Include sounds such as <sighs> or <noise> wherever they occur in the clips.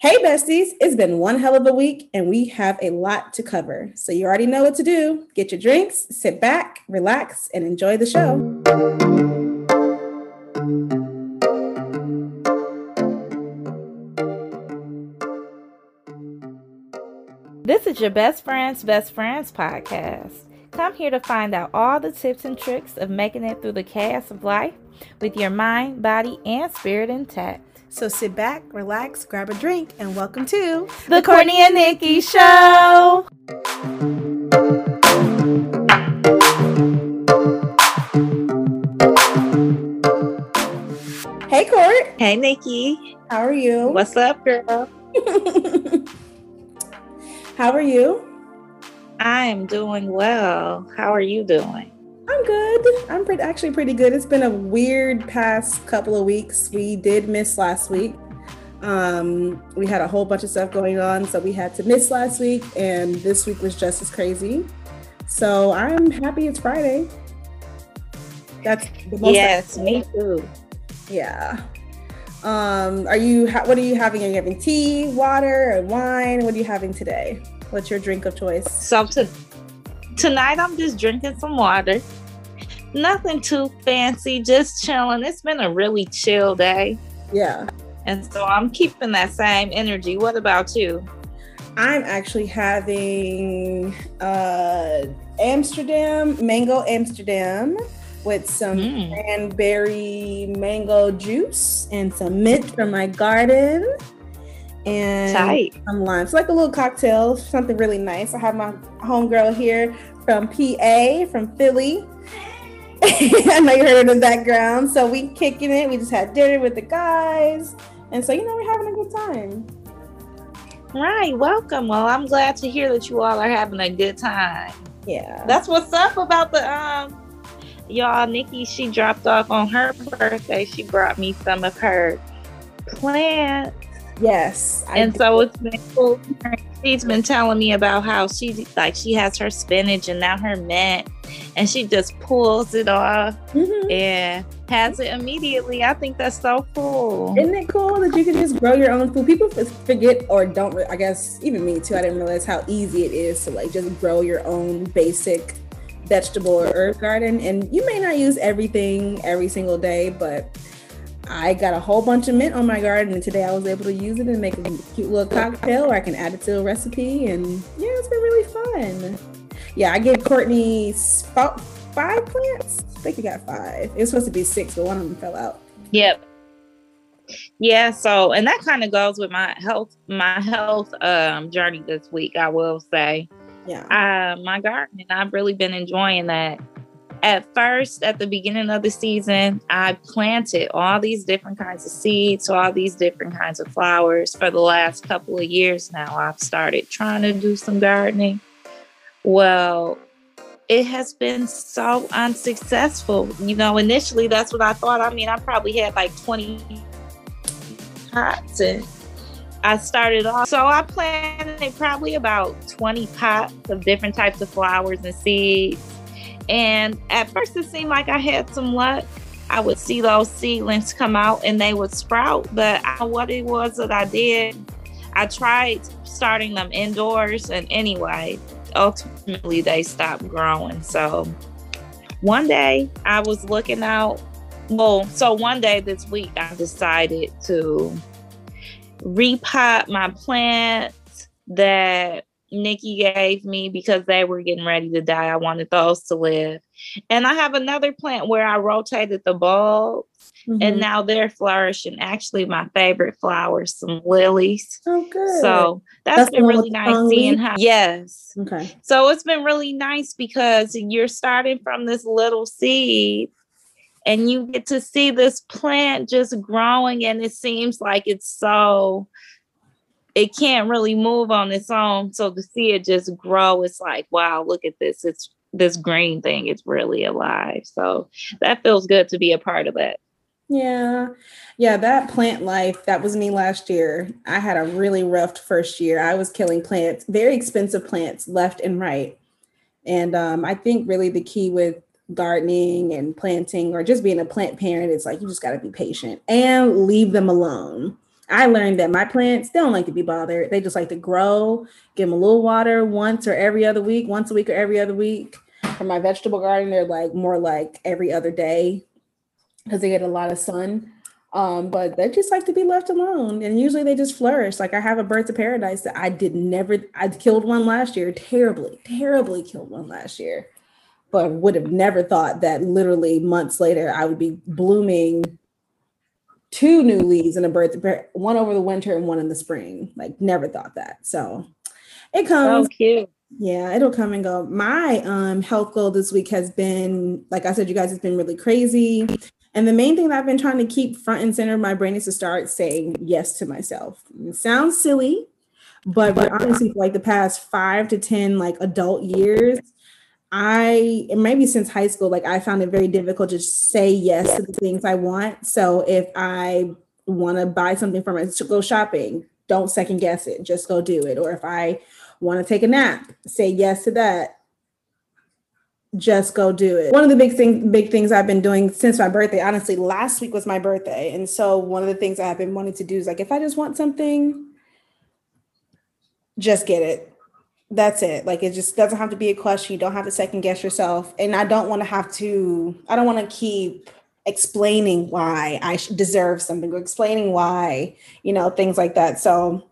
Hey, besties, it's been one hell of a week and we have a lot to cover. So, you already know what to do. Get your drinks, sit back, relax, and enjoy the show. This is your best friend's best friends podcast. Come here to find out all the tips and tricks of making it through the chaos of life with your mind, body, and spirit intact. So sit back, relax, grab a drink, and welcome to The Courtney and Nikki Show. Hey, Court. Hey, Nikki. How are you? What's up, girl? <laughs> How are you? I'm doing well. How are you doing? I'm good. I'm pretty, actually pretty good. It's been a weird past couple of weeks. We did miss last week. Um, we had a whole bunch of stuff going on, so we had to miss last week, and this week was just as crazy. So I'm happy it's Friday. That's the most. Yes, me too. Yeah. Um, are you? Ha- what are you having? Are you having tea, water, or wine? What are you having today? What's your drink of choice? So to, tonight, I'm just drinking some water nothing too fancy, just chilling. It's been a really chill day. Yeah. And so I'm keeping that same energy. What about you? I'm actually having uh Amsterdam, mango Amsterdam with some mm. cranberry mango juice and some mint from my garden and Tight. some. It's like a little cocktail, something really nice. I have my homegirl here from PA, from Philly. <laughs> I know you heard it in the background. So we kicking it. We just had dinner with the guys. And so, you know, we're having a good time. Right. Welcome. Well, I'm glad to hear that you all are having a good time. Yeah. That's what's up about the um y'all. Nikki, she dropped off on her birthday. She brought me some of her plants. Yes. I and so it's been cool. She's been telling me about how she like she has her spinach and now her mint and she just pulls it off mm-hmm. and has it immediately. I think that's so cool. Isn't it cool that you can just grow your own food? People forget or don't, I guess, even me too, I didn't realize how easy it is to like just grow your own basic vegetable or herb garden. And you may not use everything every single day, but I got a whole bunch of mint on my garden, and today I was able to use it and make a cute little cocktail, or I can add it to a recipe. And yeah, it's been really fun yeah, I gave Courtney five plants. I think we got five. It was supposed to be six, but one of them fell out. Yep. Yeah, so and that kind of goes with my health, my health um journey this week, I will say. Yeah. Uh, my garden, and I've really been enjoying that. At first, at the beginning of the season, I planted all these different kinds of seeds, all these different kinds of flowers. For the last couple of years now, I've started trying to do some gardening. Well, it has been so unsuccessful. You know, initially that's what I thought. I mean, I probably had like 20 pots and I started off. So I planted probably about 20 pots of different types of flowers and seeds. And at first it seemed like I had some luck. I would see those seedlings come out and they would sprout. But I, what it was that I did, I tried starting them indoors. And anyway, ultimately they stopped growing. So one day I was looking out. Well, so one day this week I decided to repot my plants that Nikki gave me because they were getting ready to die. I wanted those to live. And I have another plant where I rotated the bulbs Mm-hmm. And now they're flourishing. Actually, my favorite flowers, some lilies. Oh, good. So that's, that's been really nice seeing how. Yes. Okay. So it's been really nice because you're starting from this little seed and you get to see this plant just growing and it seems like it's so it can't really move on its own so to see it just grow it's like wow look at this it's this green thing is really alive so that feels good to be a part of it yeah. Yeah, that plant life, that was me last year. I had a really rough first year. I was killing plants, very expensive plants left and right. And um, I think really the key with gardening and planting or just being a plant parent is like you just got to be patient and leave them alone. I learned that my plants they don't like to be bothered. They just like to grow, give them a little water once or every other week, once a week or every other week. For my vegetable garden, they're like more like every other day because they get a lot of sun. Um, but they just like to be left alone, and usually they just flourish. Like I have a birds of paradise that I did never. I killed one last year, terribly, terribly killed one last year, but would have never thought that literally months later I would be blooming two new leaves in a birds one over the winter and one in the spring. Like never thought that. So it comes. So cute. Yeah, it'll come and go. My um health goal this week has been, like I said, you guys, it's been really crazy. And the main thing that I've been trying to keep front and center of my brain is to start saying yes to myself. It sounds silly, but, but honestly, for like the past five to 10 like adult years, I maybe since high school, like I found it very difficult to say yes to the things I want. So if I want to buy something myself, to go shopping, don't second guess it, just go do it. Or if I want to take a nap, say yes to that just go do it. One of the big thing, big things I've been doing since my birthday, honestly, last week was my birthday. And so one of the things I've been wanting to do is like, if I just want something, just get it. That's it. Like, it just doesn't have to be a question. You don't have to second guess yourself. And I don't want to have to, I don't want to keep explaining why I deserve something or explaining why, you know, things like that. So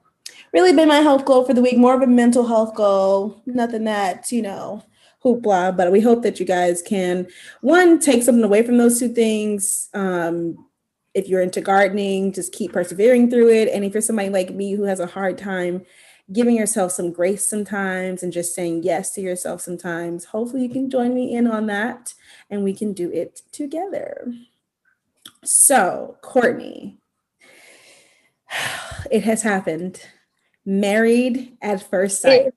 really been my health goal for the week, more of a mental health goal, nothing that, you know, hoopla. But we hope that you guys can one take something away from those two things. Um, if you're into gardening, just keep persevering through it. And if you're somebody like me who has a hard time giving yourself some grace sometimes and just saying yes to yourself sometimes, hopefully you can join me in on that and we can do it together. So, Courtney, <sighs> it has happened. Married at first sight.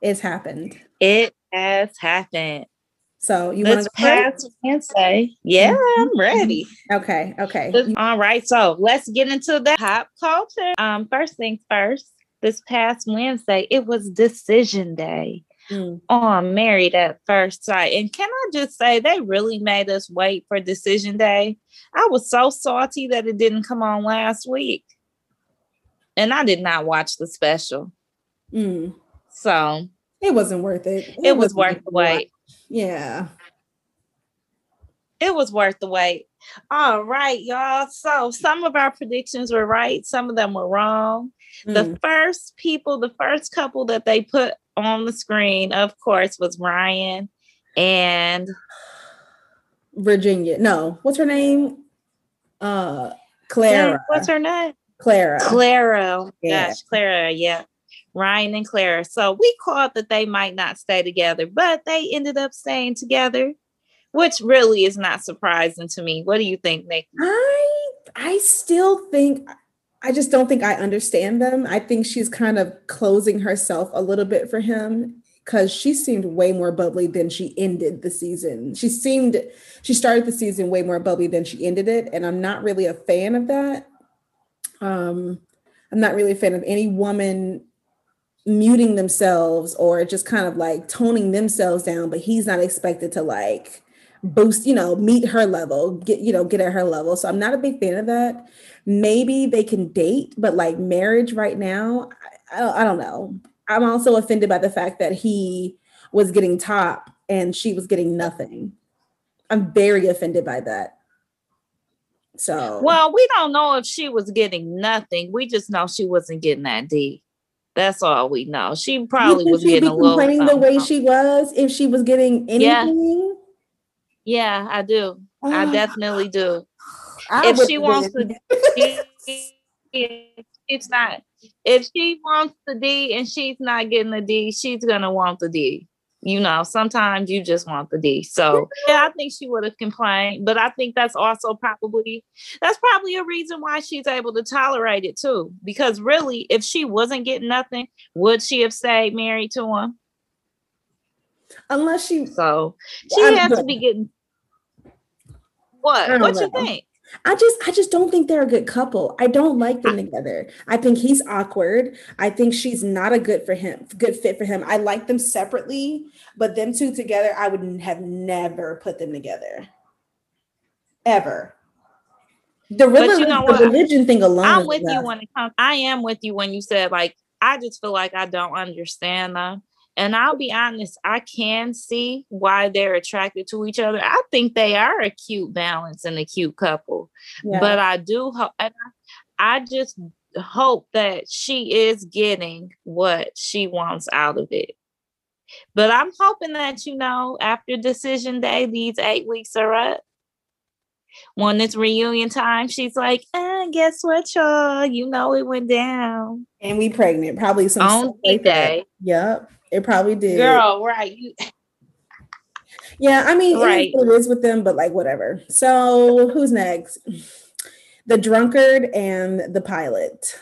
It's happened. It has happened. So you want to pass Wednesday? Yeah, mm-hmm. I'm ready. Okay, okay. All right, so let's get into the pop culture. Um, first things first. This past Wednesday, it was decision day mm. on Married at First Sight. And can I just say, they really made us wait for decision day. I was so salty that it didn't come on last week. And I did not watch the special. Mm. So it wasn't worth it. It, it was worth the wait. Yeah. It was worth the wait. All right, y'all. So some of our predictions were right, some of them were wrong. Mm. The first people, the first couple that they put on the screen, of course, was Ryan and Virginia. No, what's her name? Uh Clara. What's her name? Clara. Clara. Yeah. Gosh, Clara, yeah. Ryan and Clara. So we called that they might not stay together, but they ended up staying together, which really is not surprising to me. What do you think, Nick? I I still think I just don't think I understand them. I think she's kind of closing herself a little bit for him because she seemed way more bubbly than she ended the season. She seemed she started the season way more bubbly than she ended it, and I'm not really a fan of that. Um, I'm not really a fan of any woman muting themselves or just kind of like toning themselves down, but he's not expected to like boost, you know, meet her level, get, you know, get at her level. So I'm not a big fan of that. Maybe they can date, but like marriage right now, I, I, don't, know. I'm also offended by the fact that he was getting top and she was getting nothing. I'm very offended by that. So, well, we don't know if she was getting nothing. We just know she wasn't getting that D. That's all we know. She probably was getting a little complaining the way she was if she was getting anything. Yeah, yeah I do. I definitely do. I if she wants to, D, it's not. If she wants the D and she's not getting the D, she's gonna want the D you know, sometimes you just want the D. So <laughs> yeah, I think she would have complained, but I think that's also probably that's probably a reason why she's able to tolerate it too. Because really, if she wasn't getting nothing, would she have stayed married to him? Unless she so she I, has to be getting what? What you think? I just I just don't think they're a good couple. I don't like them together. I think he's awkward. I think she's not a good for him, good fit for him. I like them separately, but them two together, I would have never put them together. Ever. the religion, you know the religion thing alone. I'm with enough. you when it comes. I am with you when you said like I just feel like I don't understand them. And I'll be honest, I can see why they're attracted to each other. I think they are a cute balance and a cute couple. Yeah. But I do hope, I, just hope that she is getting what she wants out of it. But I'm hoping that, you know, after decision day, these eight weeks are up. When it's reunion time, she's like, eh, guess what, y'all? You know it went down. And we pregnant, probably some on day. Yep. It probably did. Girl, right. You <laughs> Yeah, I mean right. it is with them, but like whatever. So who's next? The drunkard and the pilot.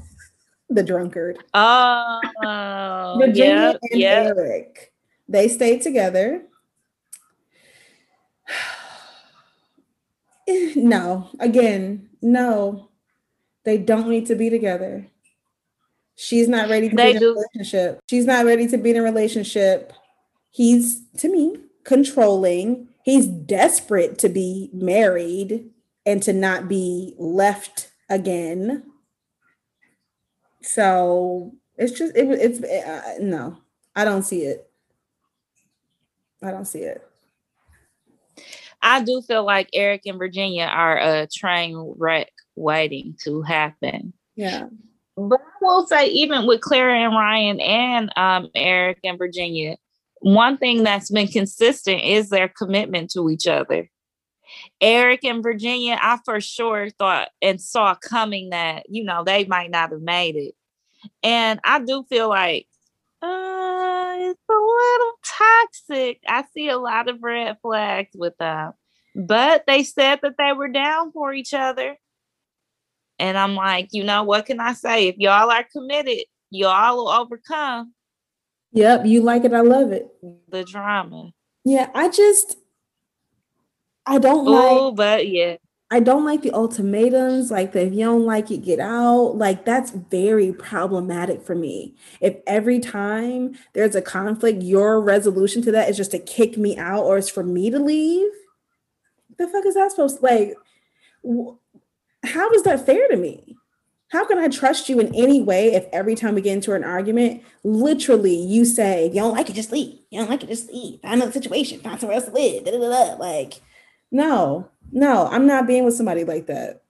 <laughs> the drunkard. Oh, Virginia yep, and yep. Erik. They stayed together. <sighs> no, again, no. They don't need to be together. She's not ready to they be in a relationship. She's not ready to be in a relationship. He's to me controlling. He's desperate to be married and to not be left again. So it's just it, it's uh, no, I don't see it. I don't see it. I do feel like Erik and Virginia are a train wreck waiting to happen. Yeah. But I will say, even with Clara and Ryan and um, Erik and Virginia, one thing that's been consistent is their commitment to each other. Erik and Virginia, I for sure thought and saw coming that, you know, they might not have made it. And I do feel like uh, it's a little toxic. I see a lot of red flags with them. But they said that they were down for each other. And I'm like, you know, what can I say? If y'all are committed, y'all will overcome. Yep, you like it. I love it. The drama. Yeah, I just I don't Ooh, like but yeah. I don't like the ultimatums, like the if you don't like it, get out. Like that's very problematic for me. If every time there's a conflict, your resolution to that is just to kick me out or it's for me to leave, the fuck is that supposed to like? How is that fair to me? How can I trust you in any way if every time we get into an argument, literally you say, you don't like it, just leave. You don't like it, just leave. Find another situation, find somewhere else to live. Da, da, da, like, no, no, I'm not being with somebody like that.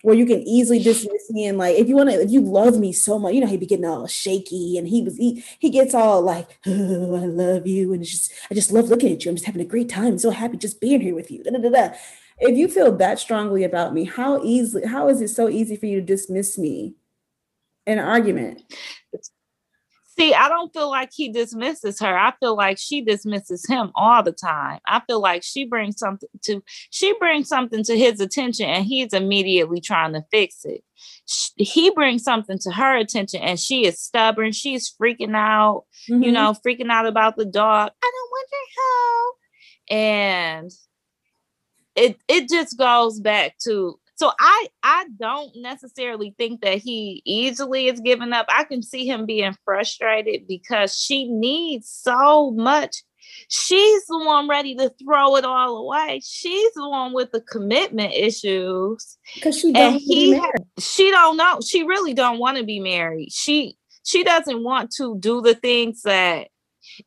Where you can easily dismiss me and like if you want to, if you love me so much, you know, he'd be getting all shaky and he was he he gets all like, oh, I love you, and it's just I just love looking at you. I'm just having a great time. I'm so happy just being here with you. Da, da, da, da if you feel that strongly about me, how easily, how is it so easy for you to dismiss me in an argument? See, I don't feel like he dismisses her. I feel like she dismisses him all the time. I feel like she brings something to she brings something to his attention and he's immediately trying to fix it. He brings something to her attention and she is stubborn. She's freaking out, mm-hmm. you know, freaking out about the dog. I don't your help. And it it just goes back to so I I don't necessarily think that he easily is giving up. I can see him being frustrated because she needs so much. She's the one ready to throw it all away. She's the one with the commitment issues. Because she don't and he she don't know. She really don't want to be married. She she doesn't want to do the things that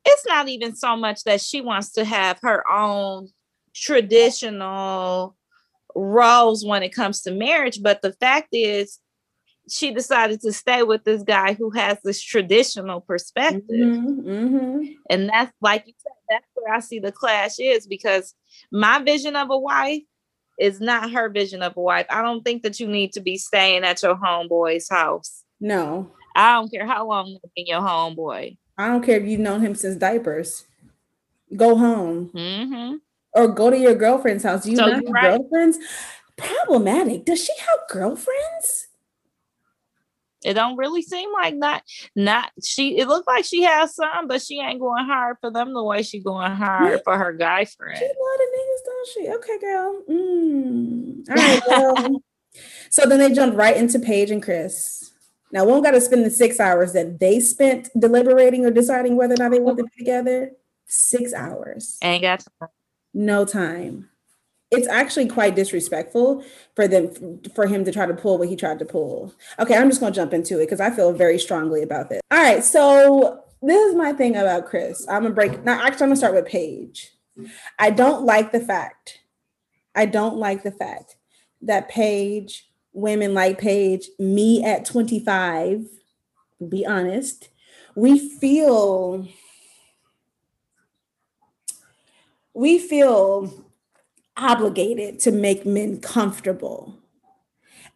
it's not even so much that she wants to have her own traditional roles when it comes to marriage. But the fact is, she decided to stay with this guy who has this traditional perspective. Mm-hmm, mm-hmm. And that's like you said, that's where I see the clash is because my vision of a wife is not her vision of a wife. I don't think that you need to be staying at your homeboy's house. No. I don't care how long you've been your homeboy. I don't care if you've known him since diapers. Go home. Mm-hmm or go to your girlfriend's house. Do you so not have right. girlfriends? Problematic. Does she have girlfriends? It don't really seem like not Not she. It looks like she has some, but she ain't going hard for them the way she going hard for her guy friend. She a lot of niggas, don't she? Okay, girl. Mm. All right, well. <laughs> so then they jumped right into Paige and Chris. Now, we don't got to spend the six hours that they spent deliberating or deciding whether or not they want to be together. Six hours. Ain't got time no time. it's actually quite disrespectful for them for him to try to pull what he tried to pull. Okay, I'm just gonna jump into it because I feel very strongly about this. All right, so this is my thing about Chris. I'm gonna break now. Actually, I'm gonna start with Paige. I don't like the fact. I don't like the fact that Paige, women like Paige, me at 25, be honest, we feel we feel obligated to make men comfortable.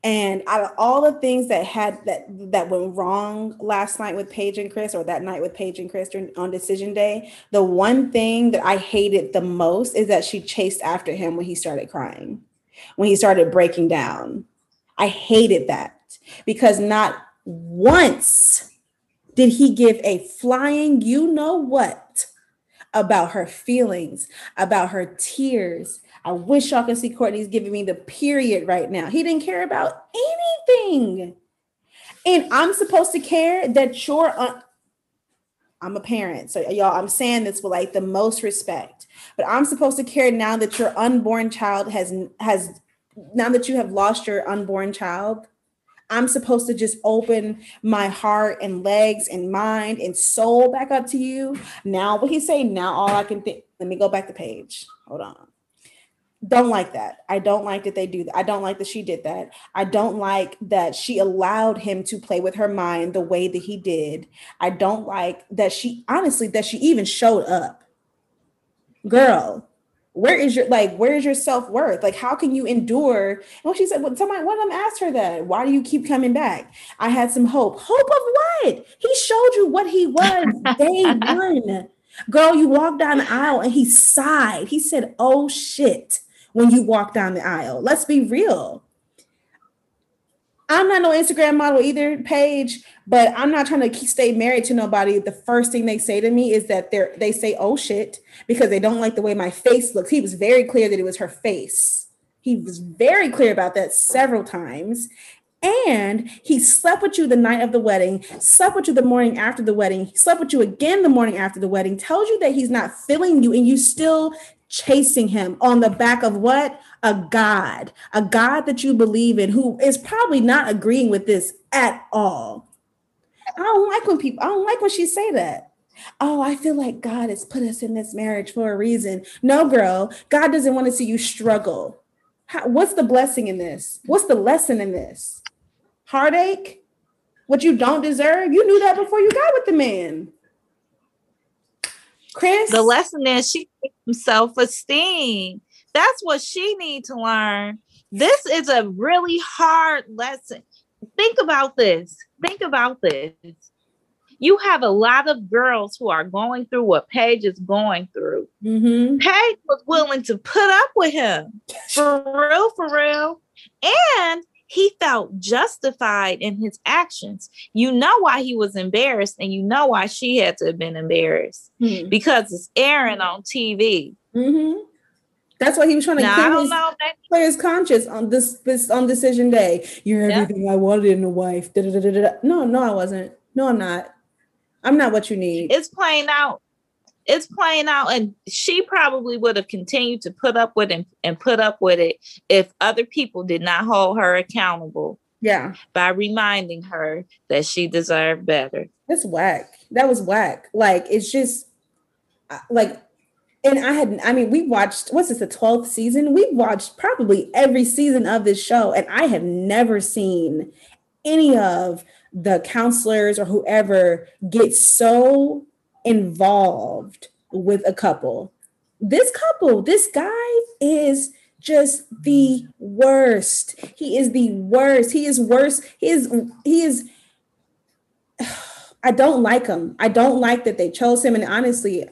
And out of all the things that had that that went wrong last night with Paige and Chris, or that night with Paige and Chris on decision day, the one thing that I hated the most is that she chased after him when he started crying, when he started breaking down. I hated that because not once did he give a flying, you know what, about her feelings, about her tears, I wish y'all could see Courtney's giving me the period right now. He didn't care about anything. And I'm supposed to care that you're un- I'm a parent. So y'all, I'm saying this with like the most respect. But I'm supposed to care now that your unborn child has has now that you have lost your unborn child. I'm supposed to just open my heart and legs and mind and soul back up to you. Now, what he's saying, now all I can think, let me go back the page. Hold on don't like that. I don't like that they do that. I don't like that she did that. I don't like that she allowed him to play with her mind the way that he did. I don't like that she honestly that she even showed up. Girl, where is your like where is your self-worth? Like how can you endure? Well, she said, well, somebody one of them asked her that. Why do you keep coming back? I had some hope. Hope of what? He showed you what he was <laughs> day one. Girl, you walked down the aisle and he sighed. He said, Oh shit when you walk down the aisle. Let's be real. I'm not no Instagram model either, Paige, but I'm not trying to stay married to nobody. The first thing they say to me is that they're they say, oh shit, because they don't like the way my face looks. He was very clear that it was her face. He was very clear about that several times. And he slept with you the night of the wedding, slept with you the morning after the wedding, slept with you again the morning after the wedding, tells you that he's not feeling you, and you still chasing him on the back of what? A God, a God that you believe in who is probably not agreeing with this at all. I don't like when people, I don't like when she say that. Oh, I feel like God has put us in this marriage for a reason. No, girl, God doesn't want to see you struggle. How, what's the blessing in this? What's the lesson in this? Heartache? What you don't deserve? You knew that before you got with the man. Chris? The lesson is she self-esteem. That's what she need to learn. This is a really hard lesson. Think about this. Think about this. You have a lot of girls who are going through what Paige is going through. Mm-hmm. Paige was willing to put up with him for real, for real. And he felt justified in his actions. You know why he was embarrassed, and you know why she had to have been embarrassed mm-hmm. because it's airing on TV. Mm-hmm. That's why he was trying to clear, his, clear his conscience on this this on decision day. You're everything yeah. I wanted in a wife. Da-da-da-da-da. No, no, I wasn't. No, I'm not. I'm not what you need. It's playing out it's playing out and she probably would have continued to put up with it and put up with it if other people did not hold her accountable yeah by reminding her that she deserved better that's whack that was whack like it's just like and I had, I mean, we watched, what's this, the 12th season? We watched probably every season of this show, and I have never seen any of the counselors or whoever get so involved with a couple. This couple, this guy is just the worst. He is the worst. He is worse. He is he is <sighs> I don't like him. I don't like that they chose him and honestly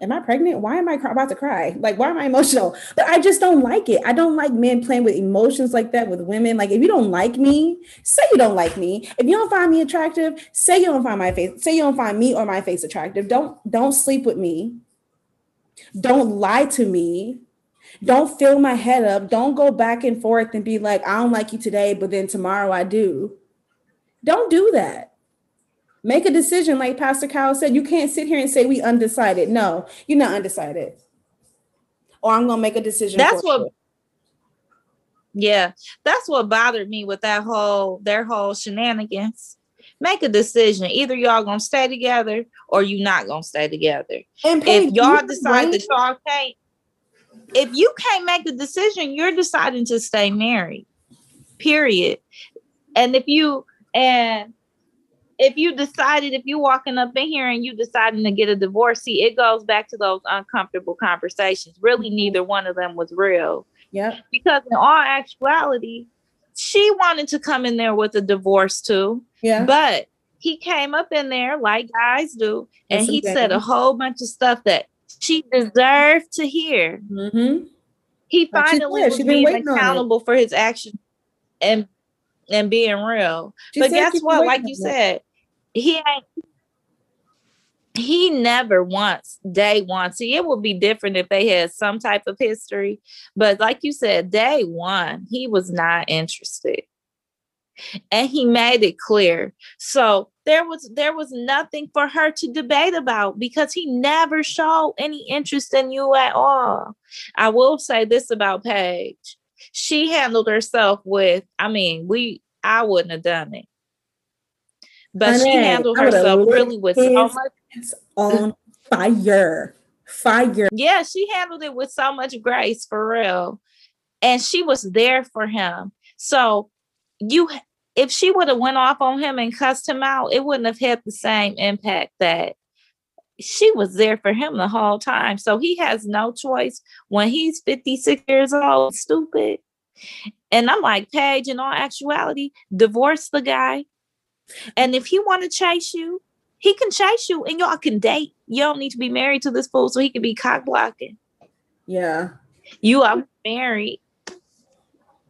am I pregnant? Why am I about to cry? Like, why am I emotional? But I just don't like it. I don't like men playing with emotions like that with women. Like, if you don't like me, say you don't like me. If you don't find me attractive, say you don't find my face. Say you don't find me or my face attractive. Don't don't sleep with me. Don't lie to me. Don't fill my head up. Don't go back and forth and be like, I don't like you today, but then tomorrow I do. Don't do that. Make a decision, like Pastor Kyle said. You can't sit here and say we undecided. No, you're not undecided. or I'm gonna make a decision. That's what. You. Yeah, that's what bothered me with that whole their whole shenanigans. Make a decision. Either y'all gonna stay together or you not gonna stay together. And if y'all decide that y'all can't, if you can't make a decision, you're deciding to stay married. Period. And if you and if you decided if you walking up in here and you deciding to get a divorce, see, it goes back to those uncomfortable conversations. Really, neither one of them was real. Yeah. Because in all actuality, she wanted to come in there with a divorce too. Yeah. But he came up in there like guys do, and he said a whole bunch of stuff that she deserved to hear. Mm-hmm. He finally was being accountable for his actions and and being real. She but guess what? Like you said, he ain't he never wants day one. See, it would be different if they had some type of history. But like you said, day one, he was not interested. And he made it clear. So there was there was nothing for her to debate about because he never showed any interest in you at all. I will say this about Paige. She handled herself with, I mean, we I wouldn't have done it. But she handled herself really with so much on fire. Fire. Yeah, she handled it with so much grace for real. And she was there for him. So you if she would have went off on him and cussed him out, it wouldn't have had the same impact that she was there for him the whole time. So he has no choice when he's 56 years old, stupid. And I'm like, Paige, in all actuality, divorce the guy. And if he want to chase you, he can chase you and y'all can date. You don't need to be married to this fool so he can be cock blocking. Yeah. You are married.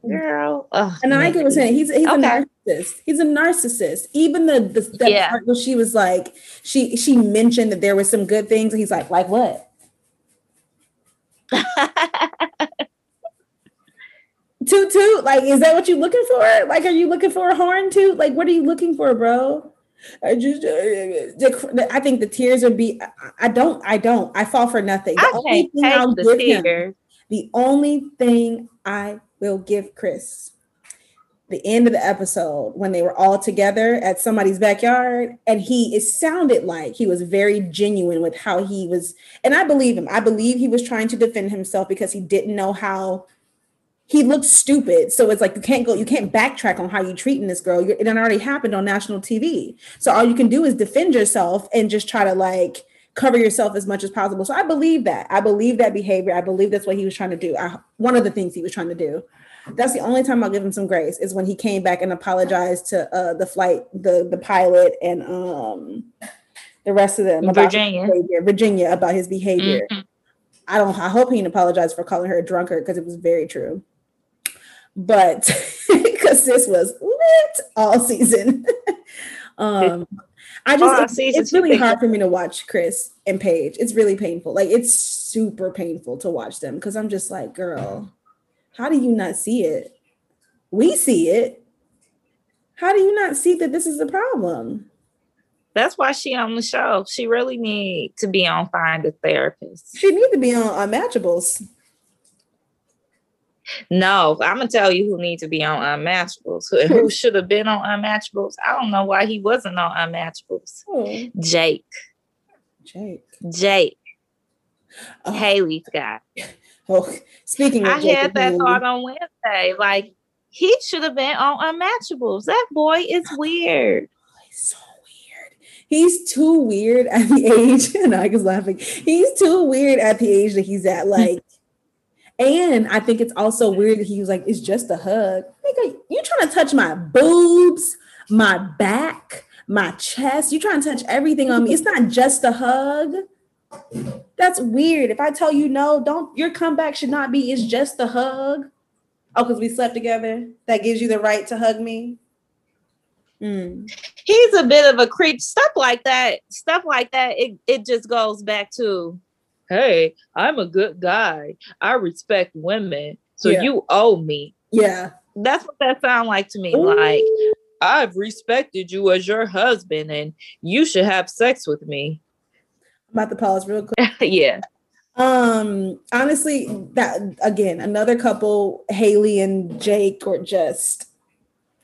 Girl. and I get what saying. He's he's okay. a narcissist. He's a narcissist. Even the, the that yeah. part where she was like, she she mentioned that there were some good things, and he's like, like what? <laughs> toot toot like is that what you're looking for like are you looking for a horn toot like what are you looking for bro I just, uh, I think the tears would be. I don't. I don't. I fall for nothing. The I only thing I'll give tears. him, the only thing I will give Chris, the end of the episode when they were all together at somebody's backyard, and he it sounded like he was very genuine with how he was, and I believe him. I believe he was trying to defend himself because he didn't know how he looked stupid. So it's like you can't go, you can't backtrack on how you're treating this girl. It already happened on national TV. So all you can do is defend yourself and just try to like cover yourself as much as possible. So I believe that. I believe that behavior. I believe that's what he was trying to do. I, one of the things he was trying to do. That's the only time I'll give him some grace is when he came back and apologized to uh, the flight, the the pilot, and um, the rest of them. Virginia, Virginia about his behavior. Mm-hmm. I don't. I hope he didn't apologize for calling her a drunkard because it was very true but <laughs> because this was lit all season. <laughs> um, I just it's, it's really hard for me to watch Chris and Paige. It's really painful. Like it's super painful to watch them because I'm just like, girl, how do you not see it? We see it. How do you not see that this is a problem? That's why she on the show. She really need to be on Find a Therapist. She need to be on Unmatchables. No, I'm gonna tell you who needs to be on Unmatchables. Who, who <laughs> should have been on Unmatchables? I don't know why he wasn't on Unmatchables. Oh. Jake. Jake. Jake. Oh. Haley's guy. Oh, speaking I had that Haley. thought on Wednesday. Like he should have been on Unmatchables. That boy is weird. Oh, he's so weird. He's too weird at the <laughs> age, and I was laughing. He's too weird at the age that he's at. Like and I think it's also weird that he was like, it's just a hug. Nigga, you trying to touch my boobs, my back, my chest. You trying to touch everything on me. It's not just a hug. That's weird. If I tell you no, don't your comeback should not be it's just a hug. Oh, because we slept together. That gives you the right to hug me. Mm. He's a bit of a creep. Stuff like that, stuff like that, it, it just goes back to hey, I'm a good guy. I respect women. So yeah. you owe me. Yeah. That's what that sounds like to me. Ooh. Like, I've respected you as your husband and you should have sex with me. I'm about to pause real quick. <laughs> yeah. Um, honestly, that again, another couple, Haley and Jake, or just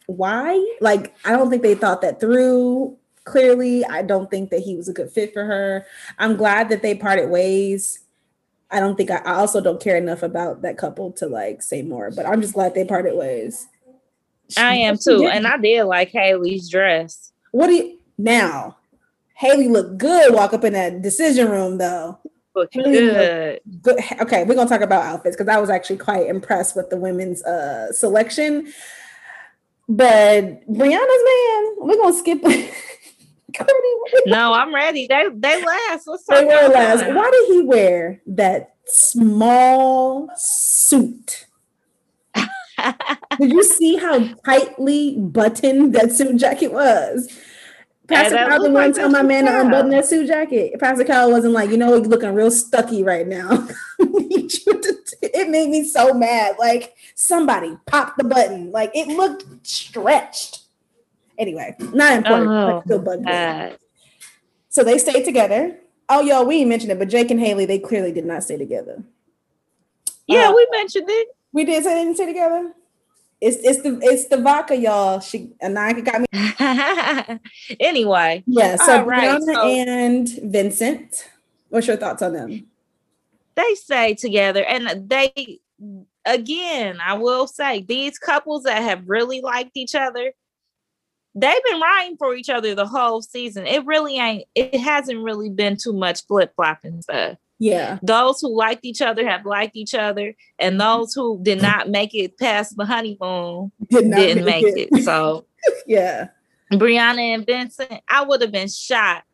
why? Like, I don't think they thought that through. Clearly, I don't think that he was a good fit for her. I'm glad that they parted ways. I don't think I, I also don't care enough about that couple to like say more, but I'm just glad they parted ways. I am too, and I did like Haley's dress. What do you now? Haley looked good walk up in that decision room though. Look good. good. Okay, we're gonna talk about outfits because I was actually quite impressed with the women's uh selection. But Briana's man, we're gonna skip. <laughs> no, I'm ready. They they last. Let's they were last. That. Why did he wear that small suit? did you see how tightly buttoned that suit jacket was? Pastor Kyle didn't want to tell my man to unbutton that suit jacket. Pastor Kyle wasn't like, you know, he's looking real stucky right now. <laughs> it made me so mad. Like somebody popped the button. Like it looked stretched. Anyway, not important. Oh, still bugged So they stayed together. Oh, y'all, we didn't it, but Jake and Haley, they clearly did not stay together. Yeah, uh, we mentioned it. We did say they didn't stay together. It's it's the it's the vodka, y'all. She Annika got me. <laughs> anyway. Yeah. So right, so and Vincent. What's your thoughts on them? They stay together, and they again, I will say these couples that have really liked each other, they've been riding for each other the whole season. It really ain't. It hasn't really been too much flip flopping stuff. Yeah. Those who liked each other have liked each other, and those who did <laughs> not make it past the honeymoon Did not make, it. it. So, <laughs> yeah. Briana and Vincent, I would have been shocked.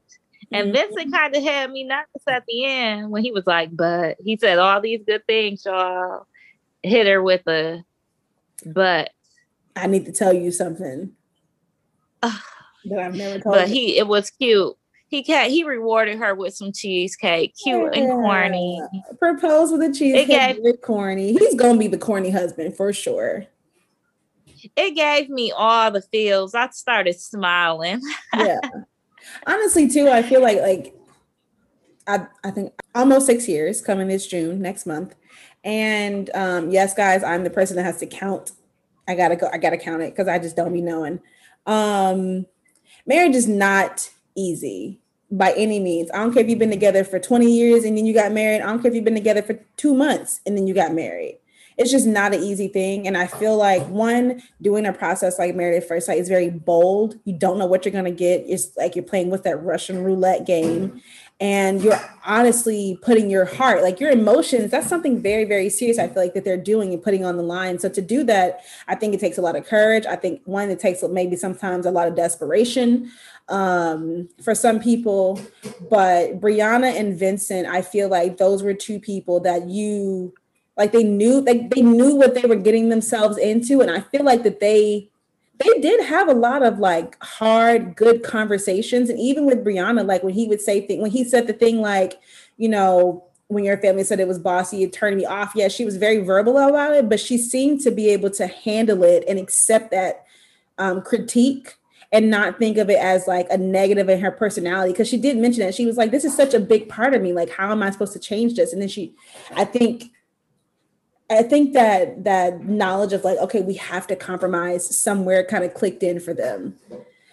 And mm-hmm. Vincent kind of had me nervous at the end when he was like, but he said all these good things, y'all. Hit her with a but. I need to tell you something <sighs> that I've never told. But you. he, it was cute he cat he rewarded her with some cheesecake, cute yeah. and corny. Proposed with a cheesecake, gave, corny. He's gonna be the corny husband for sure. It gave me all the feels. I started smiling. <laughs> yeah, honestly, too, I feel like like I I think almost six years coming this June next month, and um yes, guys, I'm the person that has to count. I gotta go. I gotta count it because I just don't be knowing. Um, marriage is not easy by any means. I don't care if you've been together for 20 years and then you got married. I don't care if you've been together for two months and then you got married. It's just not an easy thing. And I feel like one, doing a process like married at first sight is very bold. You don't know what you're gonna get. It's like you're playing with that Russian roulette game. And you're honestly putting your heart, like your emotions, that's something very, very serious. I feel like that they're doing and putting on the line. So to do that, I think it takes a lot of courage. I think one, it takes maybe sometimes a lot of desperation um, for some people. But Briana and Vincent, I feel like those were two people that you like they knew like they knew what they were getting themselves into. And I feel like that they they did have a lot of like hard, good conversations. And even with Briana, like when he would say thing when he said the thing like, you know, when your family said it was bossy, it turned me off. Yes, she was very verbal about it, but she seemed to be able to handle it and accept that um, critique and not think of it as like a negative in her personality because she did mention it she was like this is such a big part of me like how am i supposed to change this and then she i think i think that that knowledge of like okay we have to compromise somewhere kind of clicked in for them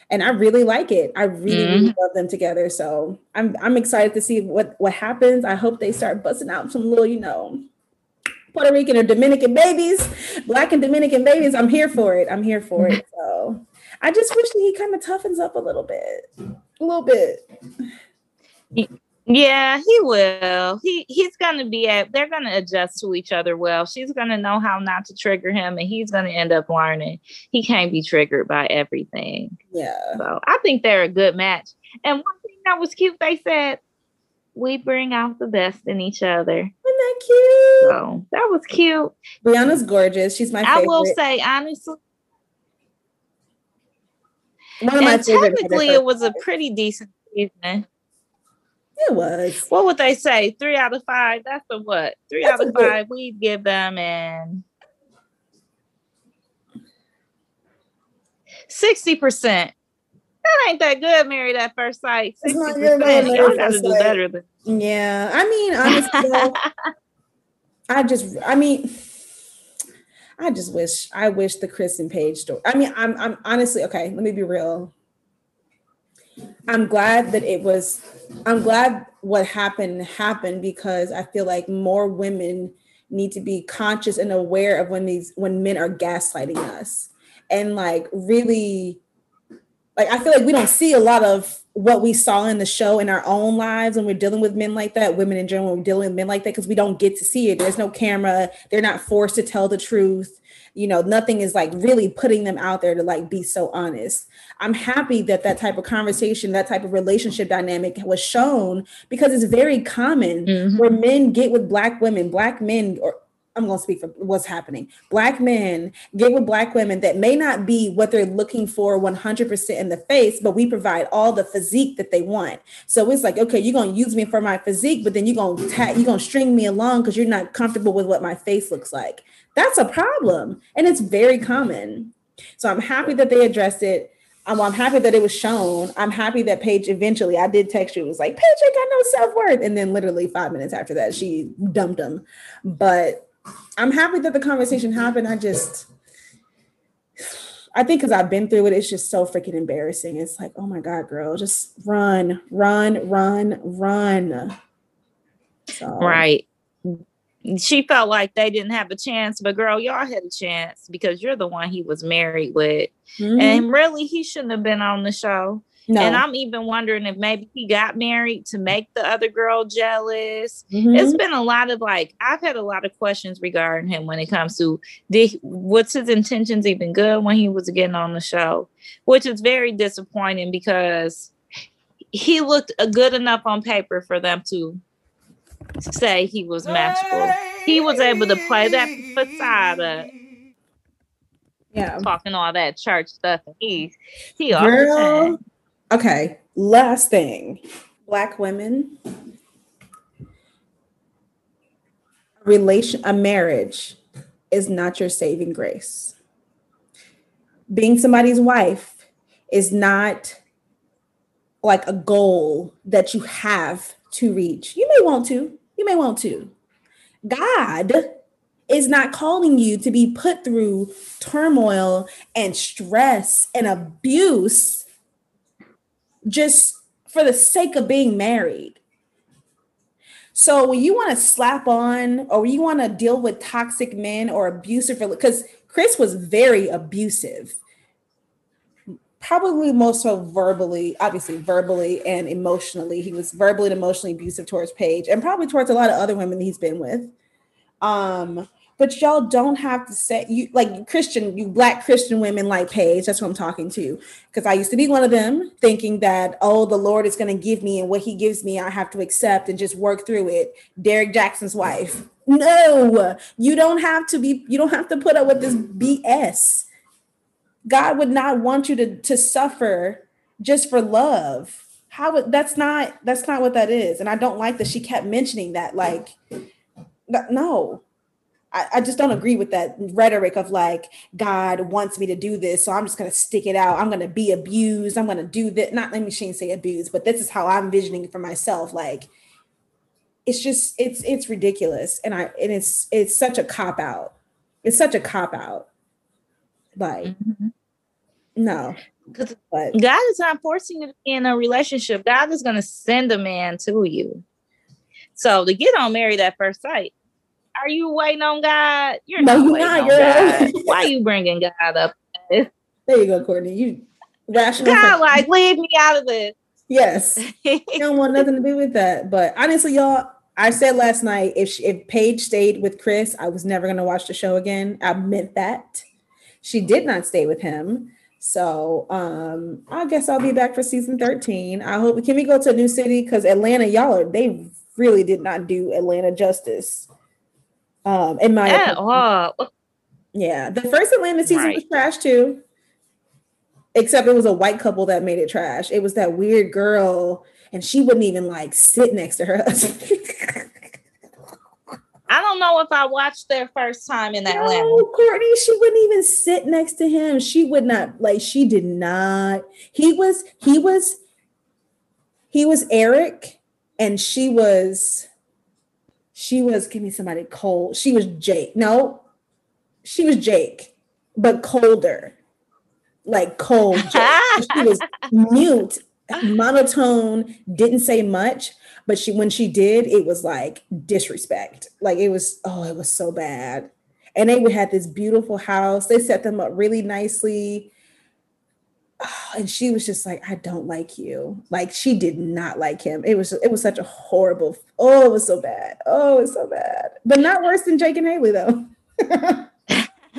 and i really like it i really, mm-hmm. really love them together so i'm i'm excited to see what what happens i hope they start busting out some little you know Puerto Rican or Dominican babies, Black and Dominican babies. I'm here for it. I'm here for it. So I just wish that he kind of toughens up a little bit, a little bit. Yeah, he will. He he's gonna be at. They're gonna adjust to each other well. She's gonna know how not to trigger him, and he's gonna end up learning he can't be triggered by everything. Yeah. So I think they're a good match. And one thing that was cute, they said we bring out the best in each other. Isn't that cute? So that was cute. Briana's gorgeous. She's my favorite. I will say honestly, one of my technically, it was a pretty decent season. It was. What would they say? Three out of five. That's a what? Three That's out of five. We'd give them and sixty percent. that ain't that good. Married at first sight. Not good. Y'all got to do better than. Yeah, I mean, honestly, <laughs> I just, I mean, I just wish, I wish the Chris and Paige story. I mean, I'm, I'm honestly okay. Let me be real. I'm glad that it was. I'm glad what happened happened because I feel like more women need to be conscious and aware of when these when men are gaslighting us and like really like I feel like we don't see a lot of what we saw in the show in our own lives when we're dealing with men like that, women in general, we're dealing with men like that, because we don't get to see it. There's no camera, they're not forced to tell the truth. You know, nothing is like really putting them out there to like be so honest. I'm happy that that type of conversation, that type of relationship dynamic was shown because it's very common mm-hmm. where men get with black women, black men or I'm going to speak for what's happening. Black men get with black women that may not be what they're looking for 100% in the face, but we provide all the physique that they want. So it's like, okay, you're going to use me for my physique, but then you're going to ta- you're going to string me along because you're not comfortable with what my face looks like. That's a problem, and it's very common. So I'm happy that they addressed it. I'm, I'm happy that it was shown. I'm happy that Paige eventually, I did text you, it was like, Paige ain't got no self worth. And then literally five minutes after that, she dumped him. But I'm happy that the conversation happened. I just, I think because I've been through it, it's just so freaking embarrassing. It's like, oh my God, girl, just run, run, run, run. So. Right. She felt like they didn't have a chance, but girl, y'all had a chance because you're the one he was married with. Mm-hmm. And really, he shouldn't have been on the show. No. And I'm even wondering if maybe he got married to make the other girl jealous. Mm-hmm. It's been a lot of like I've had a lot of questions regarding him when it comes to did what's his intentions even good when he was getting on the show, which is very disappointing because he looked good enough on paper for them to say he was matchable. He was able to play that facade yeah talking all that church stuff he he Girl, Okay, last thing. Black women relation a marriage is not your saving grace. Being somebody's wife is not like a goal that you have to reach. You may want to. You may want to. God is not calling you to be put through turmoil and stress and abuse just for the sake of being married. So when you want to slap on or you want to deal with toxic men or abusive, because Chris was very abusive, probably most so verbally, obviously verbally and emotionally. He was verbally and emotionally abusive towards Paige and probably towards a lot of other women he's been with. Um, but y'all don't have to say you like Christian, you black Christian women like Paige. That's what I'm talking to. Because I used to be one of them, thinking that, oh, the Lord is going to give me, and what He gives me, I have to accept and just work through it. Derek Jackson's wife. No, you don't have to be, you don't have to put up with this BS. God would not want you to, to suffer just for love. How would that's not that's not what that is. And I don't like that she kept mentioning that. Like, no, I, I just don't agree with that rhetoric of like God wants me to do this, so I'm just gonna stick it out. I'm gonna be abused. I'm gonna do that. Not let me say abused, but this is how I'm envisioning it for myself. Like it's just it's it's ridiculous, and I and it's it's such a cop out. It's such a cop out. Like mm-hmm. no, but God is not forcing you to be in a relationship. God is gonna send a man to you. So to get on married at first sight are you waiting on God? You're no, not waiting not, on God. Why are you bringing God up? There you go, Courtney. You rational. God, like leave me out of this. Yes, <laughs> you don't want nothing to do with that. But honestly, y'all, I said last night if she, if Paige stayed with Chris, I was never gonna watch the show again. I meant that. She did not stay with him. So um I guess I'll be back for season 13. I hope can we go to a new city? Because Atlanta, y'all are they really did not do Atlanta justice. Um, in my At all. Yeah, the first Atlanta season right. was trash too. Except it was a white couple that made it trash. It was that weird girl, and she wouldn't even like sit next to her <laughs> I don't know if I watched their first time in Atlanta. No, Courtney, she wouldn't even sit next to him. She would not like she did not. He was he was he was Erik and she was she was give me somebody cold. She was Jake. No, she was Jake, but colder. Like cold. <laughs> she was mute, monotone, didn't say much, but she when she did, it was like disrespect. Like it was, oh, it was so bad. And they would have this beautiful house. They set them up really nicely. Oh, <sighs> and she was just like, I don't like you. Like she did not like him. It was it was such a horrible, oh, it was so bad. Oh, it was so bad. But not worse than Jake and Haley, though. <laughs>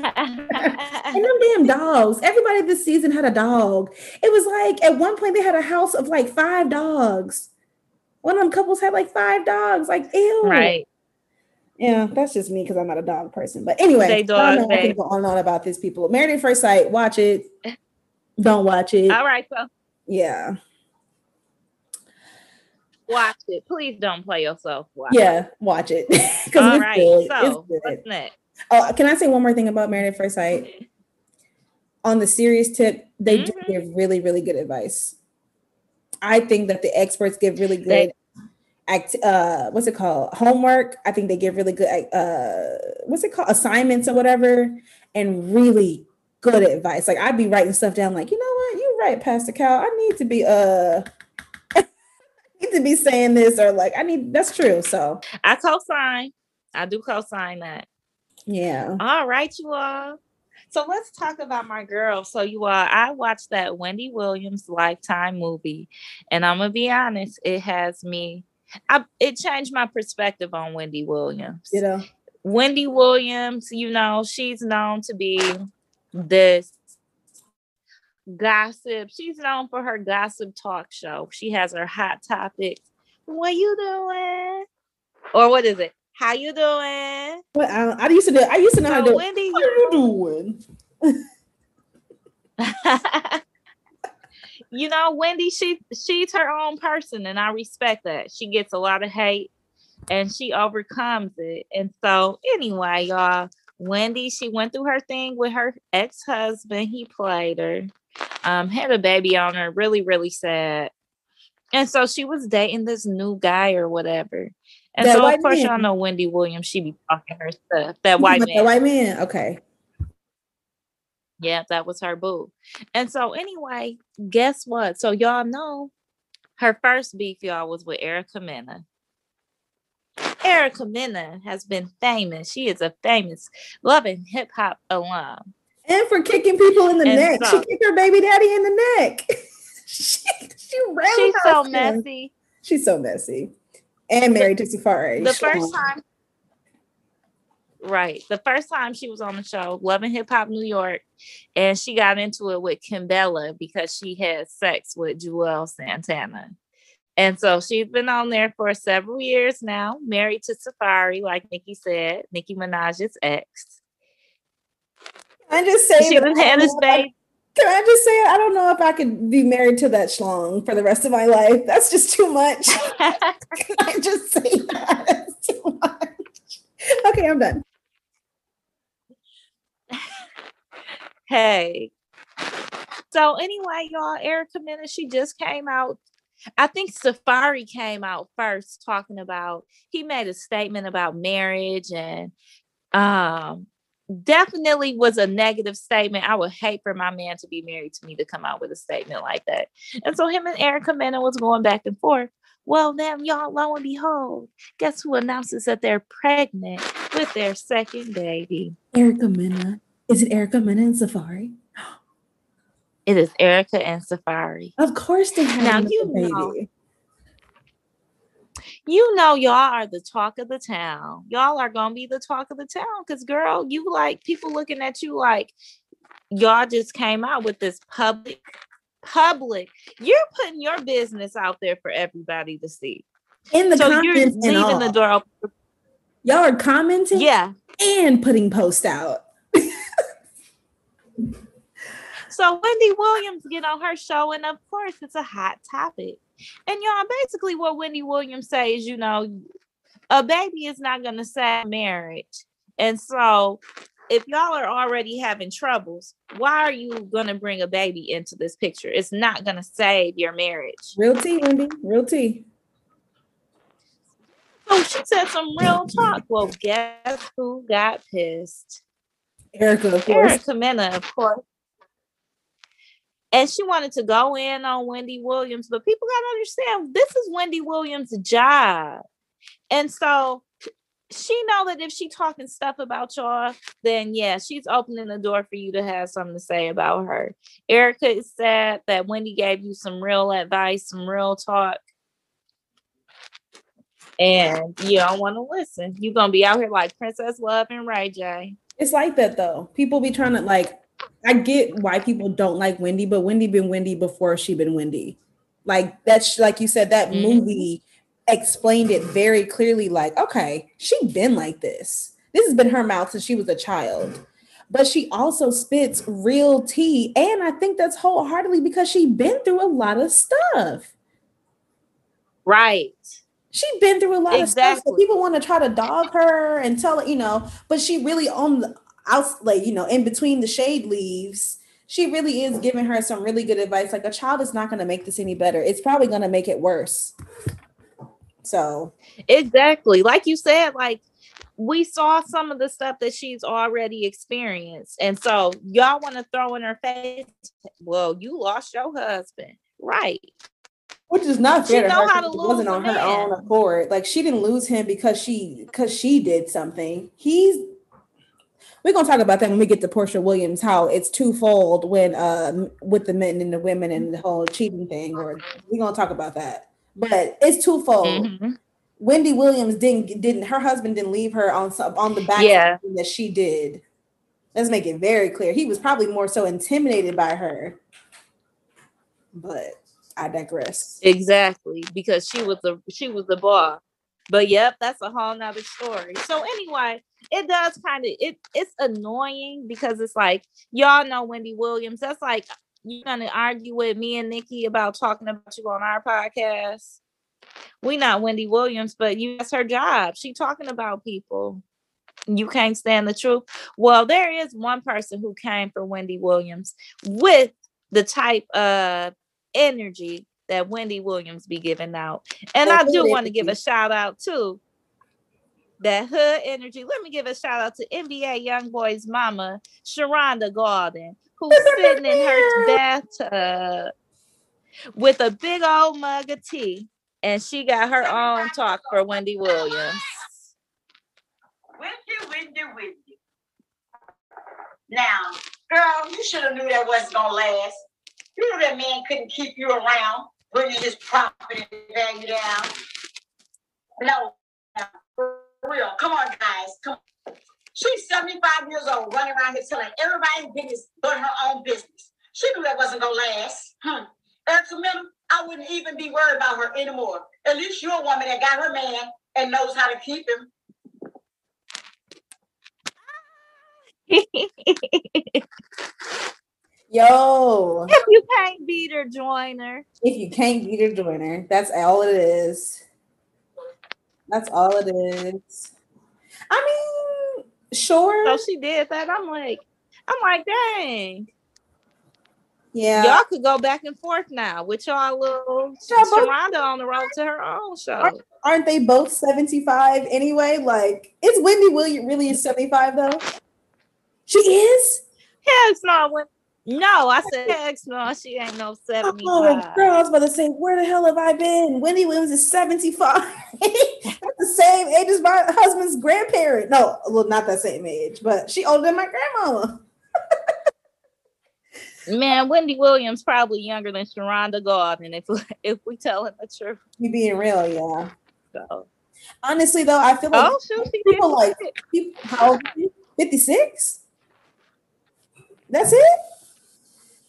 and them damn dogs. Everybody this season had a dog. It was like at one point they had a house of like five dogs. One of them couples had like five dogs. Like, ew. Right. Yeah, that's just me because I'm not a dog person. But anyway, They dogs, I don't know, I they- can go on and on about these people. Married at First Sight, watch it. <laughs> Don't watch it. All right, so Yeah. watch it. Please don't play yourself. Watch Yeah, watch it. <laughs> All right. good. So what's next? Oh, can I say one more thing about Married at First Sight? On the serious tip, they do Mhm. give really, really good advice. I think that the experts give really They- good act uh what's it called? Homework. I think they give really good uh what's it called? Assignments or whatever, and really good advice. Like I'd be writing stuff down, like, you know what, you're right, Pastor Cal. I need to be uh <laughs> I need to be saying this, or like I need that's true. So I co-sign. I do co-sign that. yeah. All right, you all. So let's talk about my girl. So you all, I watched that Wendy Williams Lifetime movie, and I'm gonna be honest, it has me. I, it changed my perspective on Wendy Williams. You know, Wendy Williams, you know, she's known to be this gossip. She's known for her gossip talk show. She has her hot topics. What you doing? Or what is it? How you doing? Well, I, I used to do. I used to know how to So do. Wendy, What are you doing? <laughs> you know, Wendy, she she's her own person, and I respect that. She gets a lot of hate and she overcomes it. And so, anyway, y'all, Wendy, she went through her thing with her ex-husband. He played her, um, had a baby on her, really, really sad. And so she was dating this new guy or whatever. And That so of course man. y'all know Wendy Williams, she be talking her stuff. That white man. The white man. Okay. Yeah, that was her boo. And so anyway, guess what? So y'all know her first beef, y'all, was with Erica Mena. Erica Mena has been famous. She is a famous Love and Hip Hop alum. And for kicking people in the And neck, so- she kicked her baby daddy in the neck. <laughs> she, she She's so messy. She's so messy. And married to Safaree. The first time, right? The first time she was on the show, Love and Hip Hop New York, and she got into it with Kimbella because she had sex with Juelz Santana. And so she's been on there for several years now, married to Safaree, like Nikki said, Nicki Minaj's ex. Can I just say She I had his know if I- baby. Can I just say I don't know if I could be married to that schlong for the rest of my life. That's just too much. <laughs> Can I just say that? That's too much. Okay, I'm done. hey. So anyway, y'all, Erica Mena, she just came out. I think Safaree came out first talking about he made a statement about marriage and um definitely was a negative statement. I would hate for my man to be married to me to come out with a statement like that. And so him and Erica Mena was going back and forth. Well, then y'all, lo and behold, guess who announces that they're pregnant with their second baby? Erica Mena. Is it Erica Mena and Safaree? It is Erica and Safaree. Of course they have Now, you baby. know. You know, y'all are the talk of the town. Y'all are gonna be the talk of the town because, girl, you like people looking at you like y'all just came out with this public, public. You're putting your business out there for everybody to see. In the so you're comments and leaving the door open. Y'all are commenting Yeah. and putting posts out. <laughs> So Wendy Williams get on her show, and of course, it's a hot topic. And y'all, basically, what Wendy Williams says, you know, a baby is not going to save marriage. And so, if y'all are already having troubles, why are you going to bring a baby into this picture? It's not going to save your marriage. Real tea, Wendy. Real tea. So she said some real talk. Well, guess who got pissed? Erica, of course. Erica Mena, of course. And she wanted to go in on Wendy Williams, but people got to understand this is Wendy Williams' job. And so she know that if she talking stuff about y'all, then yeah, she's opening the door for you to have something to say about her. Erica is sad that Wendy gave you some real advice, some real talk. And you don't want to listen. You're gonna be out here like Princess Love and Ray J. It's like that though. People be trying to like I get why people don't like Wendy, but Wendy been Wendy before she been Wendy. Like that's like you said, that mm-hmm. movie explained it very clearly. Like, okay, she been like this. This has been her mouth since she was a child. But she also spits real tea, and I think that's wholeheartedly because she been through a lot of stuff. Right. She been through a lot exactly. of stuff. So people want to try to dog her and tell you know, but she really on the out like you know in between the shade leaves she really is giving her some really good advice. Like a child is not going to make this any better. It's probably going to make it worse. So. Exactly. Like you said like we saw some of the stuff that she's already experienced. And so y'all want to throw in her face? Well you lost your husband. Right. Which is not fair she know how to lose wasn't on her man. own accord. Like she didn't lose him because she because she did something. He's we're gonna talk about that when we get to Porsha Williams, how it's twofold when uh with the men and the women and the whole cheating thing, or we're gonna talk about that. But it's twofold. Mm-hmm. Wendy Williams didn't didn't her husband didn't leave her on on the back yeah. that she did. Let's make it very clear. He was probably more so intimidated by her. But I digress. Exactly, because she was the she was the boss. But yep, that's a whole nother story. So anyway, it does kind of it it's annoying because it's like y'all know Wendy Williams. That's like you're gonna argue with me and Nikki about talking about you on our podcast. We not Wendy Williams, but you that's her job. She talking about people. You can't stand the truth. Well, there is one person who came for Wendy Williams with the type of energy that Wendy Williams be giving out. And I do want to give a shout out too. That hood energy. Let me give a shout out to NBA Young Boy's mama, Sharhonda Gaulden, who's sitting in her bathtub with a big old mug of tea, and she got her own talk for Wendy Williams. Wendy, Wendy, Wendy. Now, girl, you should have knew that wasn't gonna last. You knew that man couldn't keep you around bringing his property value down. No, for real. Come on, guys. Come on. She's 75 years old, running around here telling everybody business but her own business. She knew that wasn't gonna last. Hmm. Erica Mena, I wouldn't even be worried about her anymore. At least you're a woman that got her man and knows how to keep him. <laughs> Yo. If you can't beat her, join her. If you can't beat her, join her. That's all it is. That's all it is. I mean, sure. So she did that. I'm like, I'm like, dang. Yeah. Y'all could go back and forth now with y'all little Sharhonda on the road to her own show. Aren't they both 75 anyway? Like, is Wendy Williams really 75 though? She is? Yeah, it's not when no, I said heck no, she ain't no 75. Oh, girl, I was about to say, where the hell have I been? Wendy Williams is 75. <laughs> That's the same age as my husband's grandparent. No, well, not that same age, but she older than my grandmama. <laughs> Man, Wendy Williams probably younger than Sharhonda Gaulden if <laughs> if we tell him the truth. You being real, yeah. So honestly though, I feel like oh, shoot, people like people, how old 56? That's it?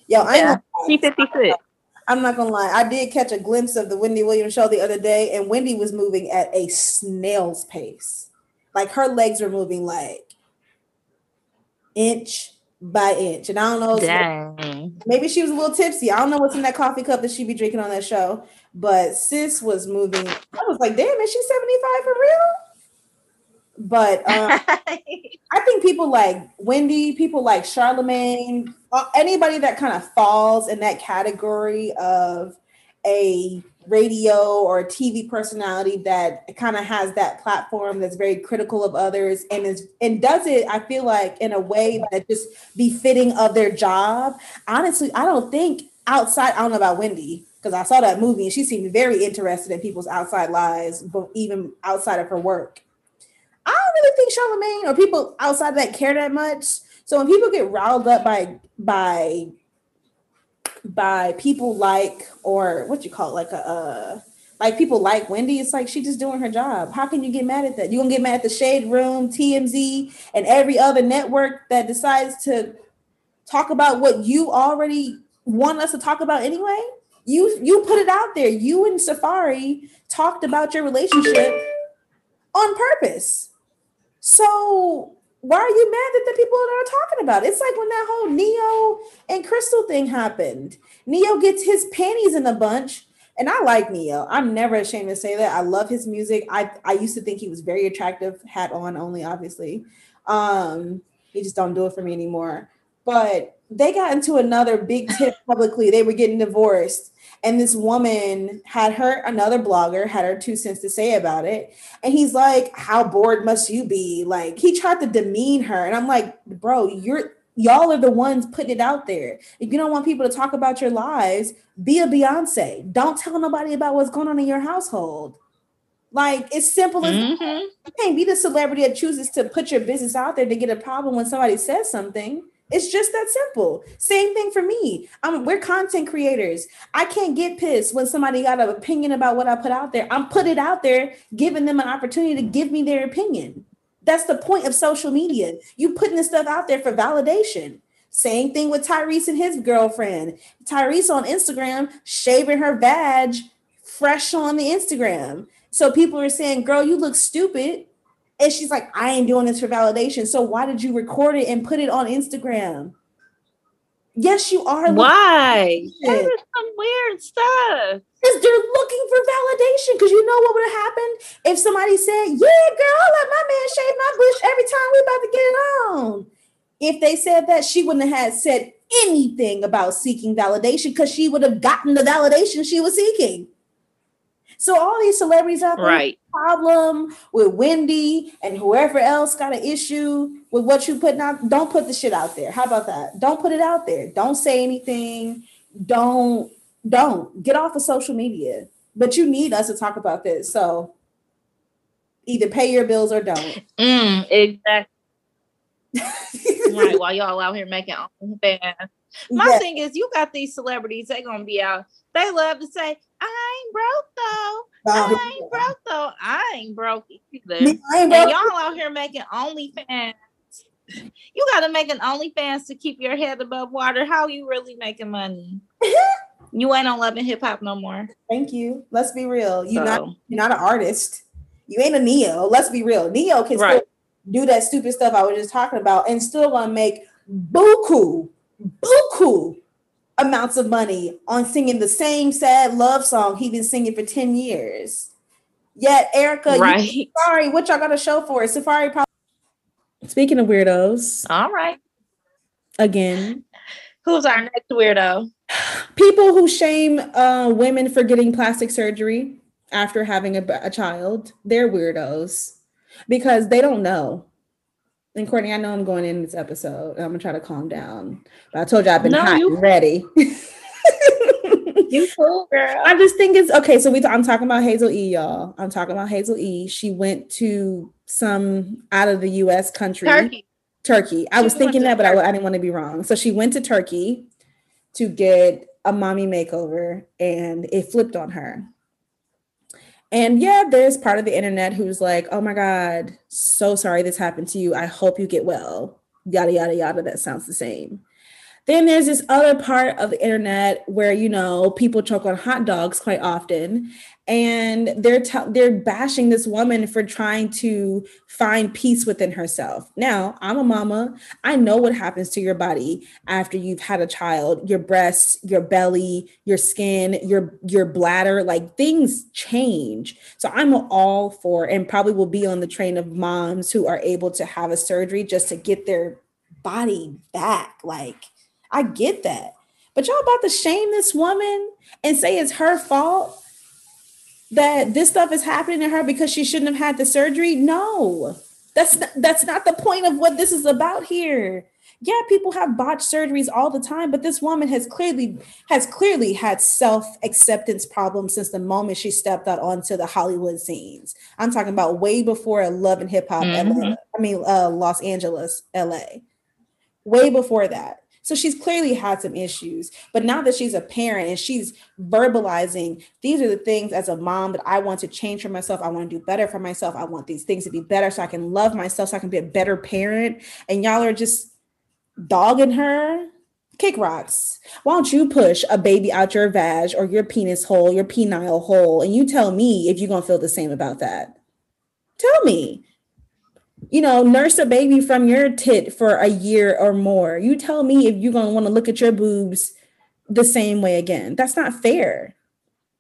Yo, I yeah, she 56. I'm not gonna lie. I did catch a glimpse of the Wendy Williams show the other day, and Wendy was moving at a snail's pace. Like her legs were moving like inch by inch. And I don't know. Dang. Maybe she was a little tipsy. I don't know what's in that coffee cup that she be drinking on that show. But sis was moving. I was like, damn, is she 75 for real? But um, <laughs> I think people like Wendy, people like Charlemagne, uh, anybody that kind of falls in that category of a radio or a TV personality that kind of has that platform that's very critical of others and is and does it, I feel like in a way that just befitting of their job. Honestly, I don't think outside, I don't know about Wendy, because I saw that movie and she seemed very interested in people's outside lives, but even outside of her work. I don't really think Charlemagne or people outside of that care that much. So when people get riled up by by by people like or what you call it, like a uh, like people like Wendy, it's like she's just doing her job. How can you get mad at that? You gonna get mad at the Shade Room, TMZ, and every other network that decides to talk about what you already want us to talk about anyway? You you put it out there. You and Safaree talked about your relationship on purpose. So why are you mad that the people that are talking about it? It's like when that whole Ne-Yo and Crystal thing happened. Ne-Yo gets his panties in a bunch. And I like Ne-Yo. I'm never ashamed to say that. I love his music. I, I used to think he was very attractive, hat on only, obviously. Um, he just don't do it for me anymore. But they got into another big tip publicly. They were getting divorced. And this woman had her, another blogger, had her two cents to say about it. And he's like, How bored must you be? Like, he tried to demean her. And I'm like, Bro, you're, y'all are the ones putting it out there. If you don't want people to talk about your lives, be a Beyonce. Don't tell nobody about what's going on in your household. Like it's simple as Mhm. you can't be the celebrity that chooses to put your business out there to get a problem when somebody says something. It's just that simple. Same thing for me. I'm we're content creators. I can't get pissed when somebody got an opinion about what I put out there. I'm put it out there, giving them an opportunity to give me their opinion. That's the point of social media. You putting this stuff out there for validation. Same thing with Tyrese and his girlfriend. Tyrese on Instagram shaving her badge fresh on the Instagram. So people are saying, girl, you look stupid. And she's like, I ain't doing this for validation. So why did you record it and put it on Instagram? Yes, you are. looking Why? for That it. is some weird stuff. Because they're looking for validation. Because you know what would have happened if somebody said, Yeah, girl, I let my man shave my bush every time we about to get it on. If they said that, she wouldn't have had said anything about seeking validation because she would have gotten the validation she was seeking. So all these celebrities out there Right. problem with Wendy and whoever else got an issue with what you putting out, don't put the shit out there. How about that? Don't put it out there. Don't say anything. Don't don't get off of social media. But you need us to talk about this. So either pay your bills or don't. Mm, exactly. <laughs> Right. While y'all out here making OnlyFans. My Yeah. thing is, you got these celebrities, they gonna be out. They love to say, I ain't broke though. Um, I ain't broke though. I ain't broke either. me, I ain't And y'all out here making OnlyFans. You gotta make an OnlyFans to keep your head above water. How you really making money? <laughs> you ain't on Love and Hip Hop no more. Thank you. Let's be real. You're not you're not an artist. You ain't a Ne-Yo. Let's be real. Ne-Yo can Right. still do that stupid stuff I was just talking about and still gonna make buku, buku amounts of money on singing the same sad love song he's been singing for 10 years. Yet Erica, you- right. sorry, what y'all got a show for? Safaree probably Speaking of weirdos, All right. again, Who's our next weirdo? people who shame uh, women for getting plastic surgery after having a, a child, they're weirdos because they don't know. And Courtney, I know I'm going in this episode. I'm gonna try to calm down, but I told you I've been No, hot you- and ready. You cool, <laughs> girl. I just think it's okay. So we, I'm talking about Hazel E, y'all. I'm talking about Hazel E. She went to some out of the U.S. country. Turkey. Turkey. I She was thinking that, but I, I didn't want to be wrong. So she went to Turkey to get a mommy makeover and it flipped on her. And yeah, there's part of the internet who's like, oh my God, so sorry this happened to you. I hope you get well. Yada, yada, yada. That sounds the same. Then there's this other part of the internet where you know people choke on hot dogs quite often, and they're t- they're bashing this woman for trying to find peace within herself. Now, I'm a mama. I know what happens to your body after you've had a child. Your breasts, your belly, your skin, your your bladder, like things change. So I'm all for and probably will be on the train of moms who are able to have a surgery just to get their body back. Like I get that. But y'all about to shame this woman and say it's her fault that this stuff is happening to her because she shouldn't have had the surgery? No. That's not, that's not the point of what this is about here. Yeah, people have botched surgeries all the time, but this woman has clearly has clearly had self-acceptance problems since the moment she stepped out onto the Hollywood scenes. I'm talking about way before Love and Hip Hop mm-hmm. I mean uh, Los Angeles, LA. Way before that. So she's clearly had some issues. But now that she's a parent and she's verbalizing, these are the things as a mom that I want to change for myself. I want to do better for myself. I want these things to be better so I can love myself, so I can be a better parent. And y'all are just dogging her. Kick rocks. Why don't you push a baby out your vag or your penis hole, your penile hole, and you tell me if you're gonna feel the same about that? Tell me you know, nurse a baby from your tit for a year or more. You tell me if you're gonna want to look at your boobs the same way again. That's not fair.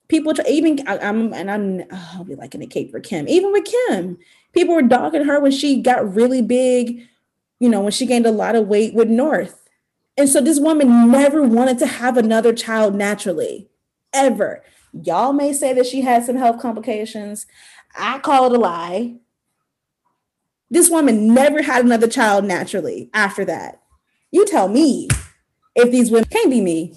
People even I, am and I'm oh, I'll be liking a cake for Kim. Even with Kim, people were dogging her when she got really big. You know, when she gained a lot of weight with North, and so this woman never wanted to have another child naturally, ever. Y'all may say that she had some health complications. I call it a lie this woman never had another child naturally after that. You tell me if these women can't be me.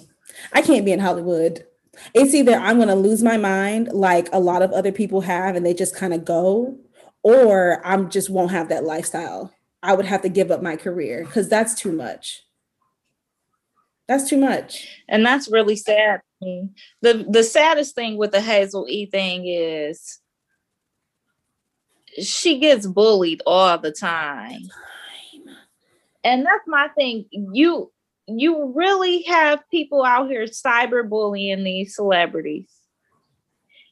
I can't be in Hollywood. It's either I'm going to lose my mind like a lot of other people have and they just kind of go, or I'm just won't have that lifestyle. I would have to give up my career because that's too much. That's too much. And that's really sad. The the saddest thing with the Hazel E thing is she gets bullied all the time. And that's my thing. You you really have people out here cyberbullying these celebrities.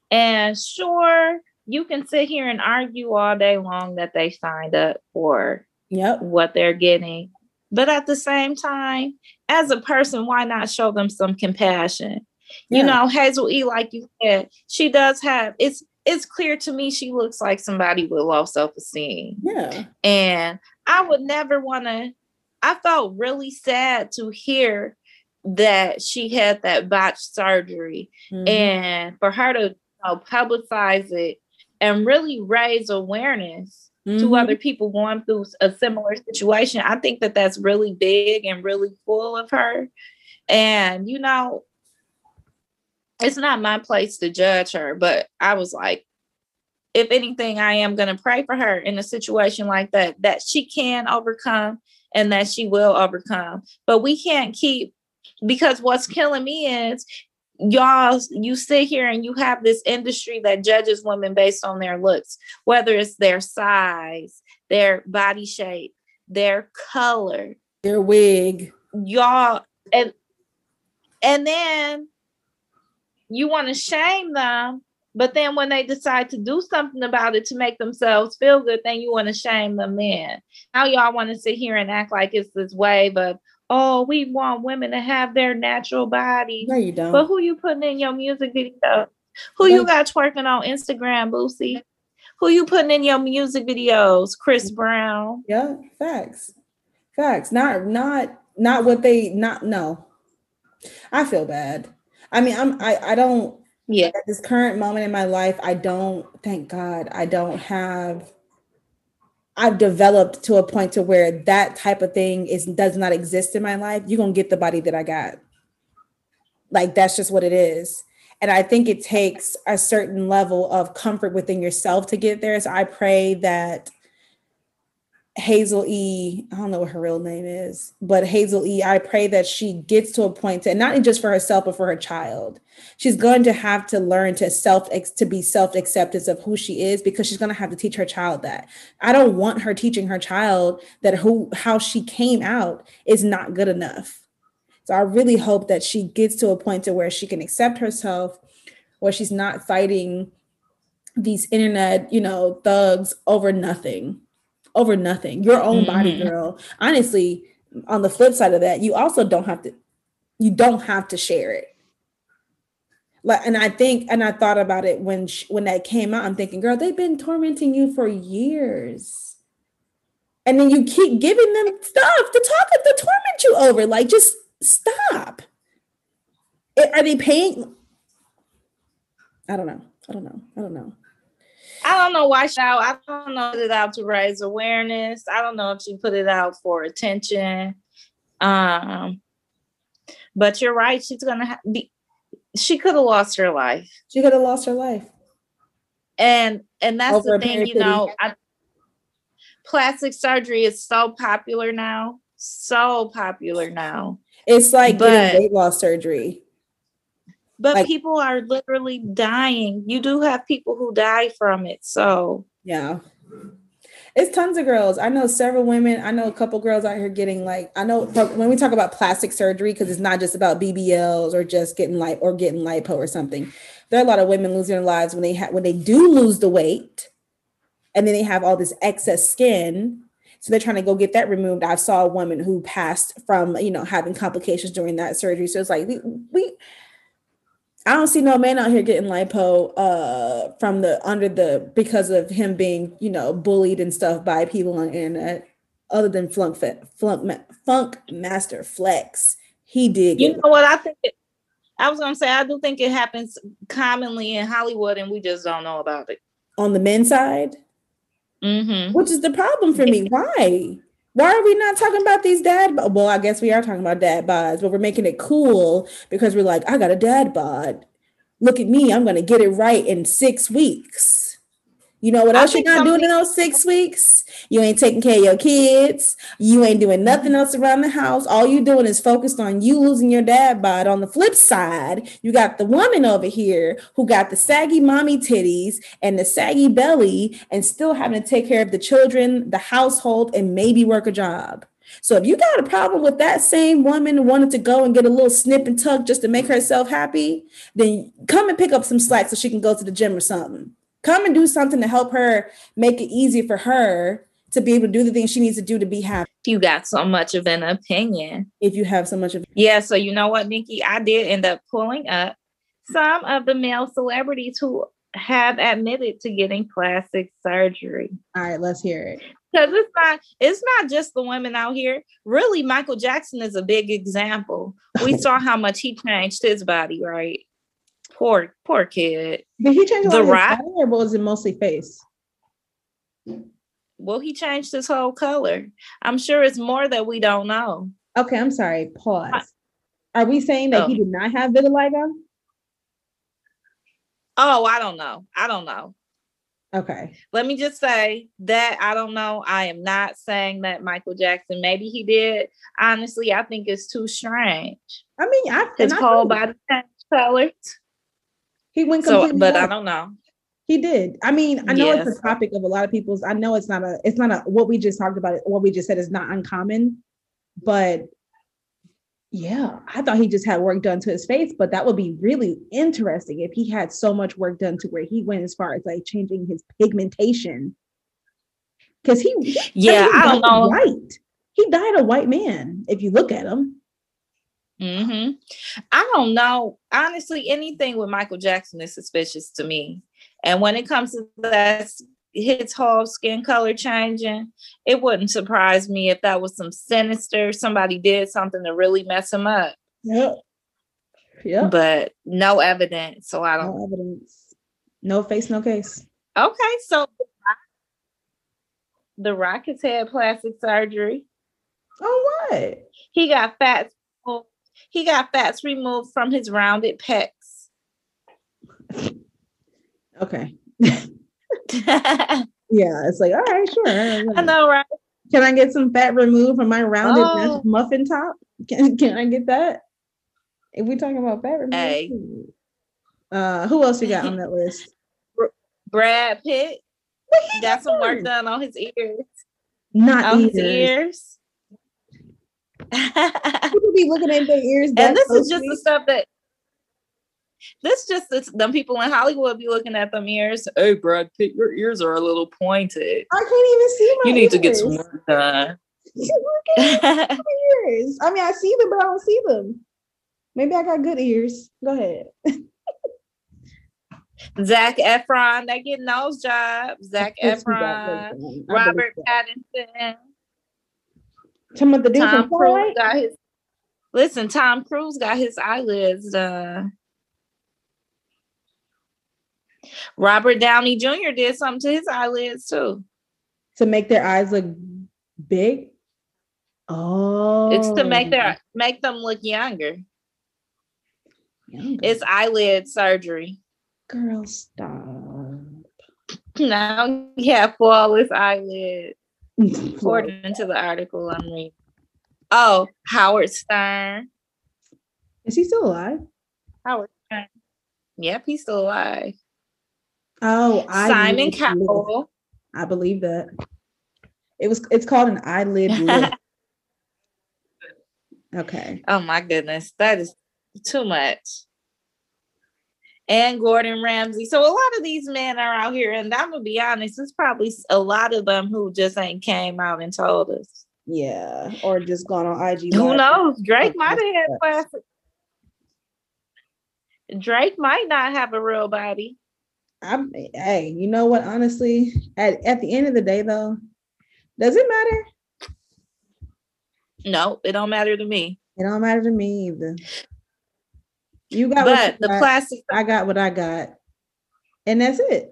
And sure, you can sit here and argue all day long that they signed up for yep. what they're getting. But at the same time, as a person, why not show them some compassion? Yeah. You know, Hazel E, like you said, she does have it's it's clear to me she looks like somebody with low self-esteem. Yeah. And I would never want to I felt really sad to hear that she had that botched surgery mm-hmm. and for her to you know, publicize it and really raise awareness mm-hmm. to other people going through a similar situation. I think that that's really big and really cool of her. And you know, it's not my place to judge her, but I was like, if anything, I am going to pray for her in a situation like that, that she can overcome and that she will overcome. But we can't keep, because what's killing me is y'all, you sit here and you have this industry that judges women based on their looks, whether it's their size, their body shape, their color, their wig. Y'all, and and then you want to shame them, but then when they decide to do something about it to make themselves feel good, then you want to shame them then. Now y'all want to sit here and act like it's this wave of, oh, we want women to have their natural body. No, you don't. But who you putting in your music video? Who you got twerking on Instagram, Boosie? Who you putting in your music videos? Chris Brown. Yeah, facts. Facts. Not not not what they not no. I feel bad. I mean, I'm I I don't yeah at this current moment in my life, I don't thank God I don't have I've developed to a point to where that type of thing is does not exist in my life. You're gonna get the body that I got. Like that's just what it is. And I think it takes a certain level of comfort within yourself to get there. So I pray that Hazel E, I don't know what her real name is, but Hazel E, I pray that she gets to a point to not just for herself, but for her child. She's going to have to learn to self to be self acceptance of who she is because she's going to have to teach her child that. I don't want her teaching her child that who how she came out is not good enough. So I really hope that she gets to a point to where she can accept herself, where she's not fighting these internet, you know, thugs over nothing, over nothing. Your own mm-hmm. body, girl. Honestly, on the flip side of that, you also don't have to, you don't have to share it. Like, and I think, and I thought about it when she, when that came out. I'm thinking, girl, they've been tormenting you for years, and then you keep giving them stuff to talk to torment you over. Like, just stop. Are they paying? I don't know. I don't know. I don't know. I don't know why she out. I don't know it out to raise awareness. I don't know if she put it out for attention. Um, but you're right. She's gonna ha- be. She could have lost her life. She could have lost her life. And and that's Over the thing, you know. I, plastic surgery is so popular now. So popular now. It's like but, weight loss surgery. But like, people are literally dying. You do have people who die from it. So yeah. It's tons of girls. I know several women. I know a couple girls out here getting like I know when we talk about plastic surgery because it's not just about BBLs or just getting like or getting lipo or something. There are a lot of women losing their lives when they have when they do lose the weight, and then they have all this excess skin so they're trying to go get that removed. I saw a woman who passed from, you know, having complications during that surgery. So it's like we, we I don't see no man out here getting lipo uh from the under the because of him being, you know, bullied and stuff by people on the internet, other than flunk flunk funk master flex. He did You know what I think it, I was gonna say I do think it happens commonly in Hollywood and we just don't know about it. On the men's side? Mm-hmm. Which is the problem for me. Why? Why are we not talking about these dad? Well, I guess we are talking about dad bods, but we're making it cool because we're like, I got a dad bod. Look at me, I'm gonna get it right in six weeks. You know what else you're not doing in those six weeks? You ain't taking care of your kids. You ain't doing nothing else around the house. All you doing is focused on you losing your dad bod. On the flip side, you got the woman over here who got the saggy mommy titties and the saggy belly and still having to take care of the children, the household, and maybe work a job. So if you got a problem with that same woman wanting to go and get a little snip and tuck just to make herself happy, then come and pick up some slack so she can go to the gym or something come and do something to help her make it easy for her to be able to do the things she needs to do to be happy. You got so much of an opinion. If you have so much of Yeah, so you know what, Nikki? I did end up pulling up some of the male celebrities who have admitted to getting plastic surgery. All right, let's hear it. Because it's not it's not just the women out here. Really, Michael Jackson is a big example. We <laughs> saw how much he changed his body, right? Poor, poor kid. Did he change the rock, or was it mostly face? Well, he changed his whole color. I'm sure it's more that we don't know. Okay, I'm sorry. Pause. Are we saying that oh. he did not have vitiligo? Oh, I don't know. I don't know. Okay. Let me just say that I don't know. I am not saying that Michael Jackson, maybe he did. Honestly, I think it's too strange. I mean, I, his whole body colors. He went completely. So, but I don't know. He did. I mean, I know yes. it's a topic of a lot of people's. I know it's not a. It's not a. What we just talked about. What we just said is not uncommon, but yeah, I thought he just had work done to his face, but that would be really interesting if he had so much work done to where he went as far as like changing his pigmentation. Because he, yeah, I, I don't know. White. He died a white man. If you look at him. Mm-hmm. I don't know. Honestly, anything with Michael Jackson is suspicious to me. And when it comes to that, his whole skin color changing, it wouldn't surprise me if that was some sinister, somebody did something to really mess him up. Yeah. Yeah. But no evidence. So I don't no evidence. No face, no case. Okay. So the Rock has had plastic surgery. Oh what? He got fat he got fats removed from his rounded pecs. Okay. <laughs> yeah, it's like, all right, sure. I know, right? Can I get some fat removed from my rounded oh. muffin top? Can, can I get that? If we talking about fat removal, hey. uh, who else you got on that list? <laughs> Brad Pitt got some work done on his ears. Not on ears. his ears. <laughs> People be looking at their ears. and that this is just the stuff that this just the, them people in Hollywood be looking at them ears. Hey, Brad Pitt, your ears are a little pointed. I can't even see my You need to get some ears. work done. <laughs> Look at <laughs> ears. I mean, I see them, but I don't see them. Maybe I got good ears. Go ahead. Zac Efron, they getting those jobs. Zac Yes, Efron, good ones. I Robert. Pattinson, Some of the dude Tom Cruise got his. Listen, Tom Cruise got his eyelids done. Robert Downey Jr. did something to his eyelids too. to make their eyes look big. Oh, It's to make their oh. make them look younger. Younger. It's eyelid surgery. girl stop. Now you have flawless eyelids, according to the article I'm reading. Oh, Howard Stern. Is he still alive? Howard Stern. Yep, he's still alive. Oh, Simon. Cowell. I believe that. It was. It's called an eyelid. <laughs> Okay. Oh my goodness, that is too much. And Gordon Ramsay. So a lot of these men are out here, and I'm gonna be honest, there's probably a lot of them who just ain't came out and told us. Yeah, or just gone on IG. Who knows? Drake might have had plastic. Drake might not have a real body. I'm. Hey, you know what? Honestly, at at the end of the day, though, does it matter? No, it don't matter to me. It don't matter to me either. You got what But you the got, plastic, I got what I got, and that's it.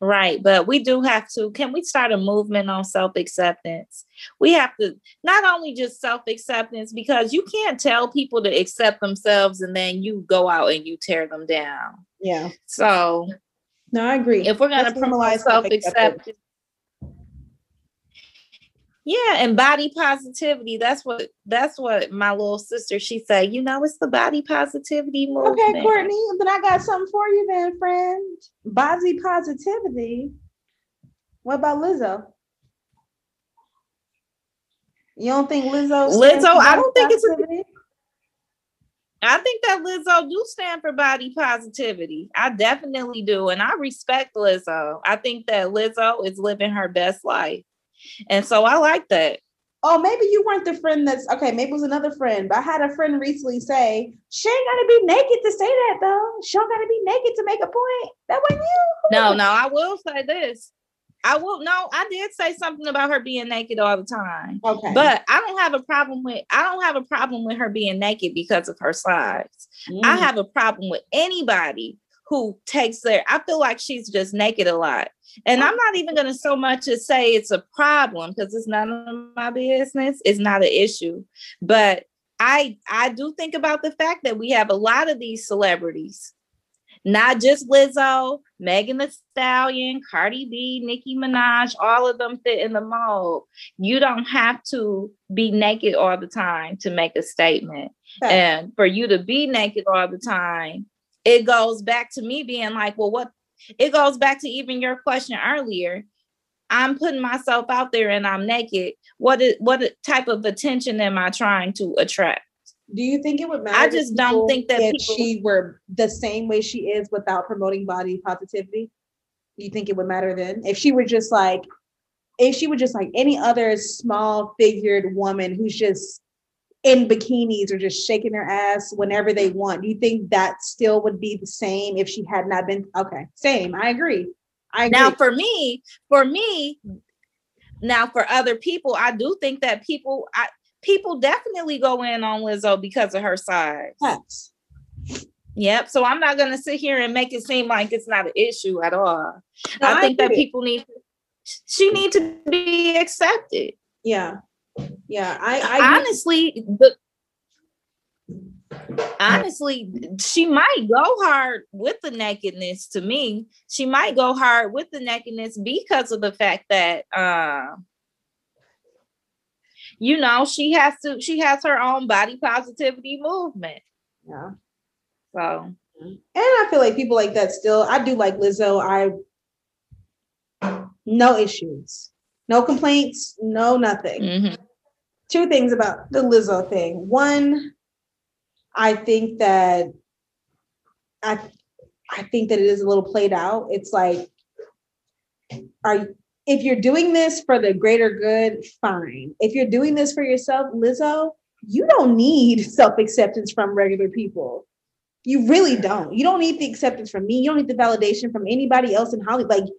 right? But we do have to. Can we start a movement on self acceptance? We have to not only just self acceptance because you can't tell people to accept themselves and then you go out and you tear them down. Yeah. So No, I agree. if we're going to promote self acceptance. Yeah, and body positivity. That's what that's what my little sister she said, you know, it's the body positivity movement. Okay, Courtney, then I got something for you then, friend. Body positivity. What about Lizzo? You don't think Lizzo? Lizzo, I don't think it's a- positivity? I think that Lizzo do stand for body positivity. I definitely do. And I respect Lizzo. I think that Lizzo is living her best life. And so I like that. Oh, maybe you weren't the friend that's okay. Maybe it was another friend, but I had a friend recently say she ain't gotta be naked to say that though. She don't gotta be naked to make a point. That wasn't you. No, no, I will say this. I will no, I did say something about her being naked all the time. Okay, But I don't have a problem with I don't have a problem with her being naked because of her size. I Mm. have a problem with anybody who takes their I feel like she's just naked a lot. And I'm not even gonna so much as say it's a problem because it's none of my business. It's not an issue. But I I do think about the fact that we have a lot of these celebrities, not just Lizzo, Megan Thee Stallion, Cardi B, Nicki Minaj, all of them fit in the mold. You don't have to be naked all the time to make a statement. Facts. And for you to be naked all the time, it goes back to me being like, well, what it goes back to even your question earlier. I'm putting myself out there and I'm naked. What is what type of attention am I trying to attract? Do you think it would matter? I just don't think that if people- she were the same way she is without promoting body positivity. Do you think it would matter then if she were just like, if she were just like any other small figured woman who's just in bikinis or just shaking their ass whenever they want? Do you think that still would be the same if she had not been? Okay, same. I agree. I agree. Now, for me, for me, now for other people, I do think that people, I people definitely go in on Lizzo because of her size. Facts. Yep. So I'm not gonna sit here and make it seem like it's not an issue at all. No, I think that people need she need to be accepted. Yeah, yeah. I, I honestly, the honestly, she might go hard with the nakedness to me. She might go hard with the nakedness because of the fact that uh you know she has to she has her own body positivity movement. yeah. So And I feel like people like that still. I do like Lizzo. I no issues, no complaints, no nothing. mhm. two things about the Lizzo thing. One, I think that I I think that it is a little played out. It's like, are if you're doing this for the greater good, fine. If you're doing this for yourself, Lizzo, you don't need <laughs> self-acceptance from regular people. You really don't. You don't need the acceptance from me. You don't need the validation from anybody else in Hollywood.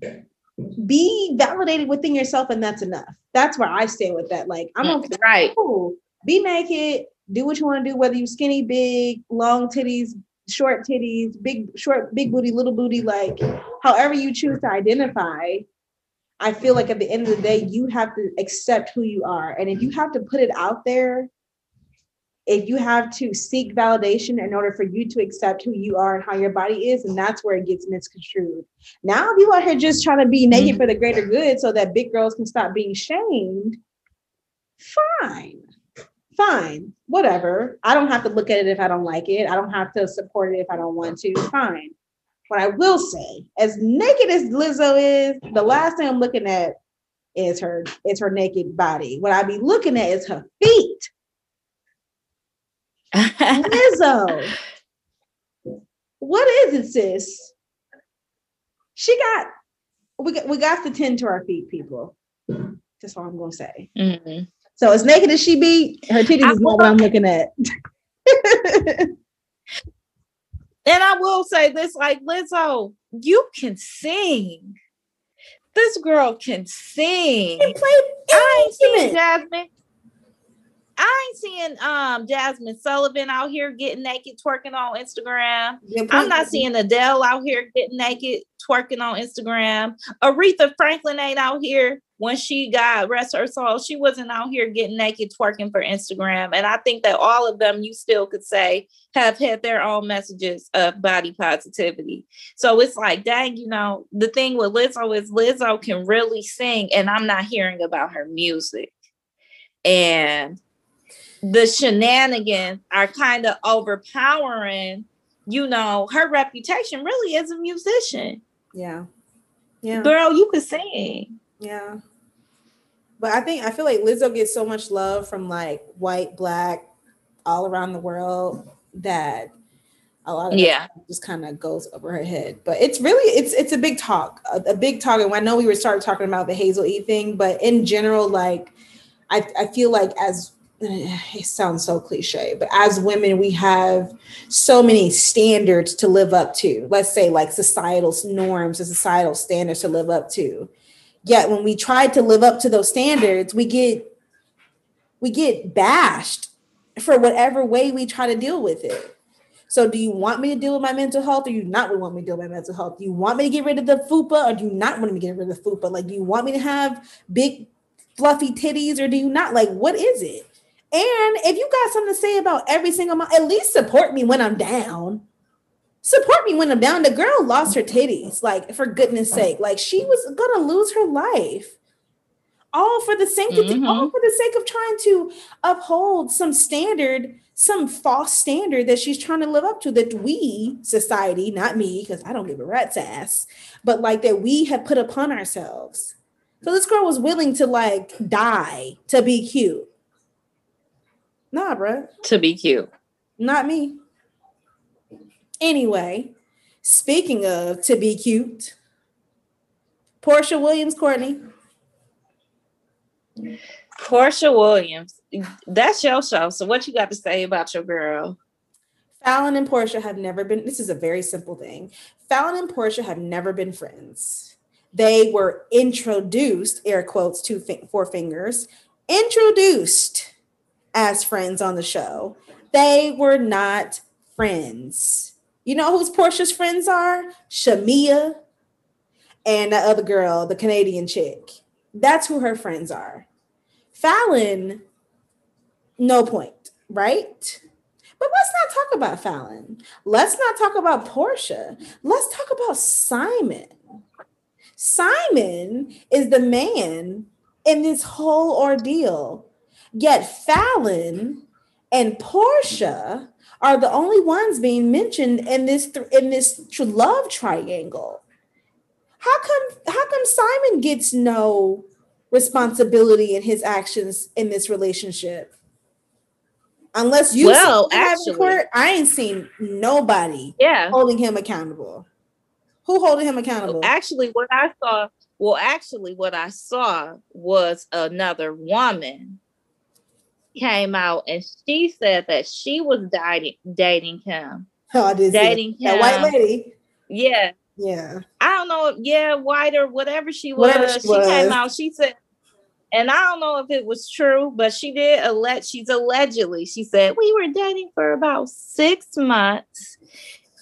Like be validated within yourself and that's enough. That's where i stay with that. Like i'm mm, okay. right. Cool. be naked. Do what you want to do whether you're skinny big long titties short titties big short big booty little booty like however you choose to identify i feel like at the end of the day you have to accept who you are. And if you have to put it out there if you have to seek validation in order for you to accept who you are and how your body is, and that's where it gets misconstrued. Now, if you out here just trying to be naked mm-hmm. for the greater good so that big girls can stop being shamed, fine, fine, whatever. I don't have to look at it if I don't like it. I don't have to support it if I don't want to. Fine. What I will say, as naked as Lizzo is, the last thing I'm looking at is her is her naked body. What I'd be looking at is her feet Lizzo. what is it, sis? She got we got we got to tend to our feet, people. That's all I'm gonna say. Mm-hmm. So as naked as she be, her titties is not what I'm looking at. <laughs> and I will say this: like Lizzo, you can sing. This girl can sing. Can play I ain't seen Jazmine. I ain't seeing um Jazmine Sullivan out here getting naked twerking on Instagram. I'm not seeing Adele out here getting naked twerking on Instagram. Aretha Franklin ain't out here when she got rest her soul. She wasn't out here getting naked twerking for Instagram. And I think that all of them, you still could say, have had their own messages of body positivity. So it's like, dang, you know, the thing with Lizzo is Lizzo can really sing, and I'm not hearing about her music. And the shenanigans are kind of overpowering, you know, her reputation really as a musician. Yeah. Yeah. Girl, you could sing. Yeah. But I think I feel like Lizzo gets so much love from like white, black, all around the world that a lot of yeah just kind of goes over her head. But it's really it's it's a big talk, a, a big talk. And I know we were started talking about the Hazel E thing, but in general, like I, I feel like as <sighs> it sounds so cliche, but as women, we have so many standards to live up to. Let's say, like societal norms and societal standards to live up to. Yet, when we try to live up to those standards, we get we get bashed for whatever way we try to deal with it. So, do you want me to deal with my mental health, or you not want me to deal with my mental health? Do you want me to get rid of the fupa, or do you not want me to get rid of the fupa? Like, do you want me to have big fluffy titties, or do you not? Like, what is it? And if you got something to say about every single month, at least support me when I'm down. Support me when I'm down. The girl lost her titties, like for goodness sake. Like she was gonna lose her life. All for the sake mm-hmm. all for the sake of trying to uphold some standard, some false standard that she's trying to live up to that we, society, not me, because I don't give a rat's ass, but like that we have put upon ourselves. So this girl was willing to like die to be cute. Nah, bro. To be cute. Not me. Anyway, speaking of to be cute, Porsha Williams, Courtney. Porsha Williams, that's your show. So, what you got to say about your girl? Falynn and Porsha have never been. This is a very simple thing. Falynn and Porsha have never been friends. They were introduced, air quotes, two four fingers, introduced as friends on the show. They were not friends. You know whose Porsha's friends are? Shamea and the other girl, the Canadian chick. That's who her friends are. Falynn, no point, right? But let's not talk about Falynn. Let's not talk about Porsha. Let's talk about Simon. Simon is the man in this whole ordeal Yet Falynn and Porsha are the only ones being mentioned in this th- in this love triangle. How come how come Simon gets no responsibility in his actions in this relationship. Unless you Well, see him in actually- court, I ain't seen nobody Yeah. holding him accountable. Who holding him accountable? Actually, what I saw, well, actually, what I saw was another woman came out and she said that she was dating dating him. oh, I did dating that white lady. Yeah. Yeah. I don't know, if- yeah, white or whatever she was. Whatever she she was. came out, she said, and I don't know if it was true, but she did alleged she's allegedly, she said, we were dating for about six months.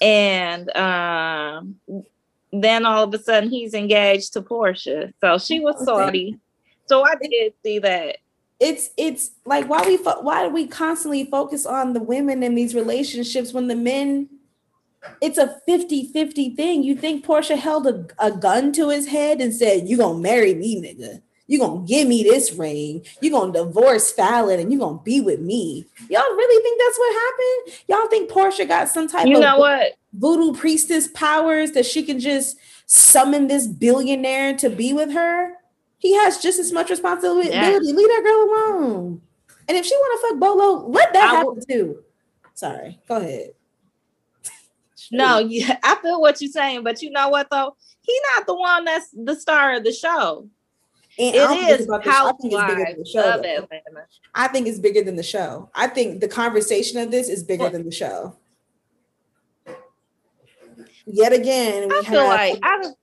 And um then all of a sudden he's engaged to Porsha. So she was Okay. salty. So I did see that. It's it's like why we fo- why do we constantly focus on the women in these relationships when the men it's a 50-50 thing. You think Porsha held a, a gun to his head and said, You gonna marry me, nigga. You gonna give me this ring. You gonna divorce Falynn and you gonna be with me. Y'all really think that's what happened? Y'all think Porsha got some type You of know what? voodoo priestess powers that she can just summon this billionaire to be with her. He has just as much responsibility. Yeah. Leave that girl alone. And if she want to fuck Bolo, let that I happen too. Sorry, go ahead. <laughs> No, yeah, I feel what you're saying, but you know what though? He's not the one that's the star of the show. And I don't think It is show. I think it's bigger than the show. of though. Atlanta. I think it's bigger than the show. I think the conversation of this is bigger than the show. Yet again, we I feel have like I don't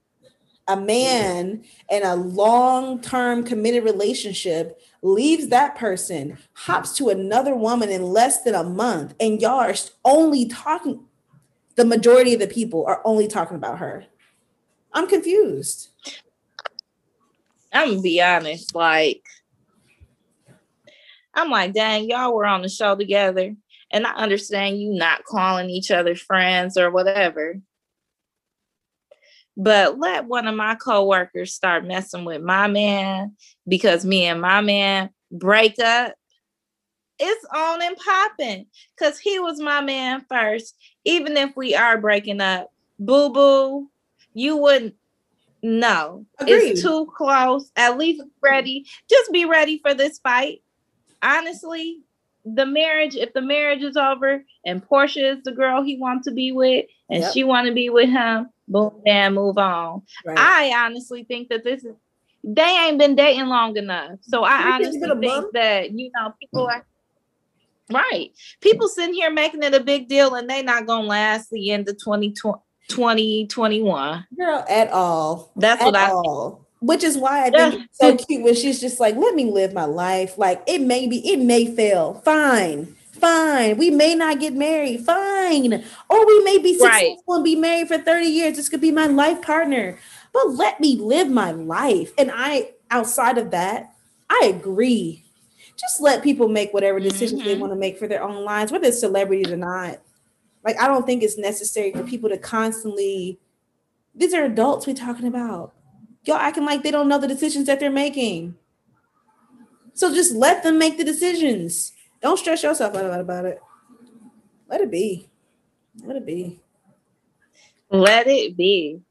a man in a long-term committed relationship leaves that person, hops to another woman in less than a month, and y'all are only talking. The majority of the people are only talking about her. I'm confused. I'm gonna be honest, like I'm like, dang, y'all were on the show together. And I understand you not calling each other friends or whatever. But let one of my coworkers start messing with my man because me and my man break up. It's on and popping because he was my man first. Even if we are breaking up, boo boo, you wouldn't. No, Agreed. it's too close. At least ready. Just be ready for this fight. Honestly, the marriage, if the marriage is over and Porsha is the girl he wants to be with and Yep. she want to be with him, boom, and move on. Right. I honestly think that this is they ain't been dating long enough. So I honestly think month. that you know people are right. People sitting here making it a big deal and they not gonna last the end of 2020, 2021. Girl, at all. That's at what I all. Which is why I think it's so cute when she's just like, let me live my life. Like it may be, it may fail. Fine. Fine. We may not get married. Fine. Or we may be Right. successful and be married for 30 years. This could be my life partner. But let me live my life. And I, outside of that, I agree. Just let people make whatever decisions they Mhm. want to make for their own lives, whether it's celebrities or not. Like, I don't think it's necessary for people to constantly, these are adults we're talking about. Y'all acting like they don't know the decisions that they're making. So just let them make the decisions. Don't stress yourself out about it. Let it be. Let it be. let it be.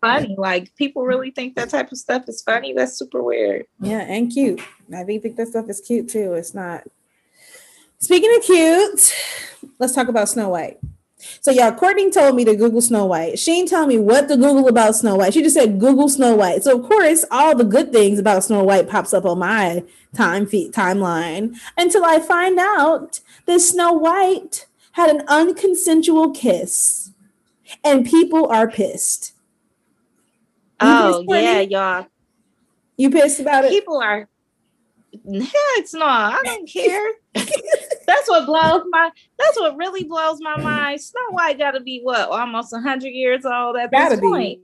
Funny. Like people really think that type of stuff is funny. That's super weird. Yeah, and cute. I think think that stuff is cute too. It's not. Speaking of cute, let's talk about Snow White. So y'all, Courtney told me to Google Snow White. She didn't tell me what to Google about Snow White. She just said Google Snow White. So of course, all the good things about Snow White pops up on my time feed timeline until I find out that Snow White had an unconsensual kiss, and people are pissed. You Oh pissed, yeah, y'all. You pissed about it? People are <laughs> heck no, I don't care. <laughs> that's what blows my that's what really blows my mind. Snow White gotta be what almost hundred years old at Gotta this be. point.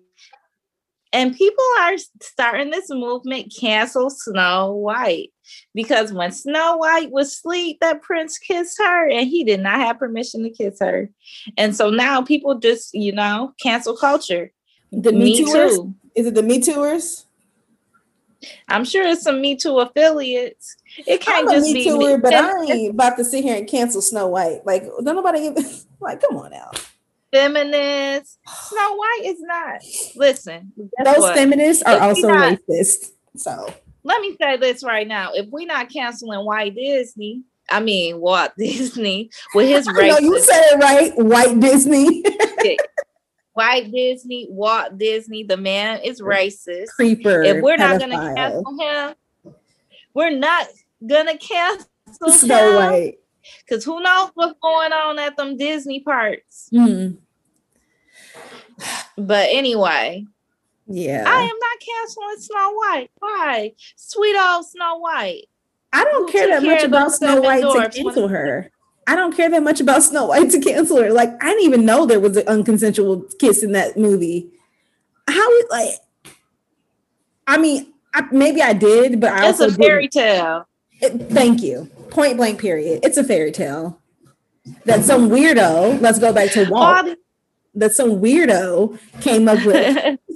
And people are starting this movement cancel Snow White because when Snow White was asleep, that prince kissed her and he did not have permission to kiss her. And so now people just, you know, cancel culture. The Me Me too. Is it the Me Tooers? I'm sure it's some Me Too affiliates. It can't I'm a just me be too, me. but I ain't about to sit here and cancel Snow White. Like, don't nobody even <laughs> like, come on now. Feminists. Snow White is not. Listen, Those what? feminists are If also not- racist. So let me say this right now. If we're not canceling White Disney, I mean Walt <laughs> Disney with his know you said it right, white Disney <laughs> White Disney, Walt Disney, the man is racist. creeper. If we're not gonna pedophile. cancel him, we're not gonna cancel Snow him. White. Cause who knows what's going on at them Disney parks. Hmm. But anyway, Yeah. I am not canceling Snow White. Why? Sweet old Snow White. I don't Who care that much about Snow White to cancel her. I don't care that much about Snow White to cancel her. Like I didn't even know there was an unconsensual kiss in that movie. How it like? I mean, I, maybe I did, but I It's also a fairy didn't. tale. It- thank you. Point blank. Period. It's a fairy tale that some weirdo. Let's go back to Walt. That some weirdo came up with. <laughs>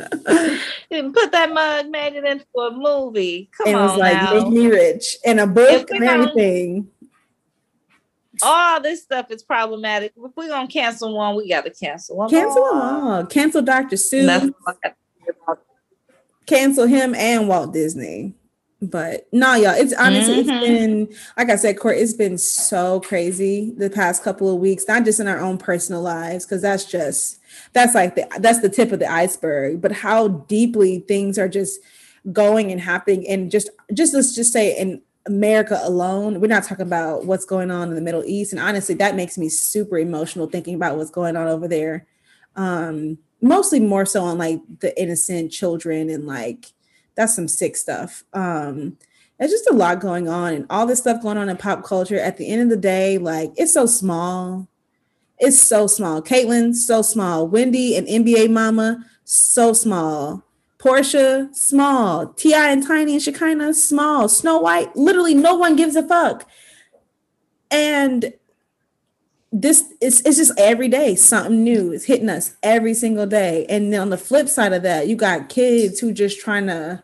<laughs> Didn't put that mug, made it into a movie. Come and on was like, now. make me rich and a book and everything. All this stuff is problematic. If we're gonna cancel one, we gotta cancel one. Cancel them all. Cancel Dr. Seuss. That's all I got to say about cancel him and Walt Disney. But no, y'all, it's honestly Mhm. it's been like I said, Court, it's been so crazy the past couple of weeks, not just in our own personal lives, because that's just that's like the that's the tip of the iceberg, but how deeply things are just going and happening and just just let's just say in America alone, we're not talking about what's going on in the Middle East. And honestly, that makes me super emotional thinking about what's going on over there. Um, mostly more so on like the innocent children and like that's some sick stuff. Um, there's just a lot going on and all this stuff going on in pop culture. At the end of the day, like it's so small. It's so small. Caitlyn, so small. Wendy and NBA Mama, so small. Porsha, small. T.I. and Tiny and Shekinah, small. Snow White, literally no one gives a fuck. And this is it's just every day something new is hitting us every single day. And then on the flip side of that, you got kids who just trying to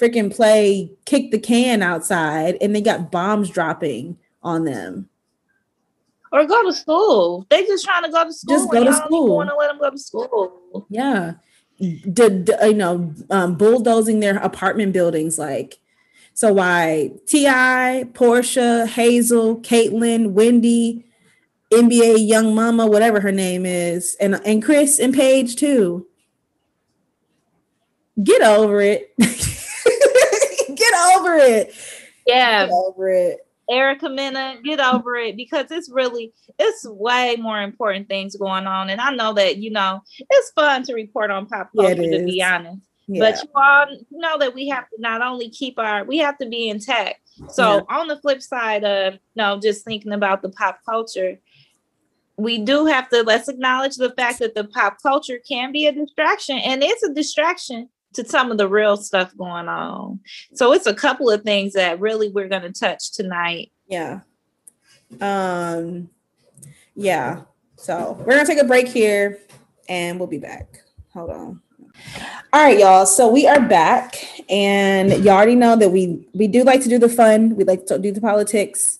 freaking play kick the can outside and they got bombs dropping on them. Or go to school. They just trying to go to school. Just go to school. Want to let them go to school? Yeah. Did you know um, bulldozing their apartment buildings like so why T.I., Porsha, Hazel, Caitlin, Wendy, NBA Young Mama, whatever her name is, and and Chris and Paige too. Get over it. <laughs> Get over it. Yeah, Get over it. Erica Mena, get over it because it's really it's way more important things going on. And I know that you know it's fun to report on pop Yeah, culture to be honest. Yeah. But you all know that we have to not only keep our we have to be intact. So on the flip side of you know just thinking about the pop culture, we do have to let's acknowledge the fact that the pop culture can be a distraction and it's a distraction to some of the real stuff going on. So it's a couple of things that really we're going to touch tonight. Yeah. Um yeah. So we're gonna take a break here and we'll be back. Hold on. All right, y'all. So we are back, and you already know that we we do like to do the fun. We like to do the politics,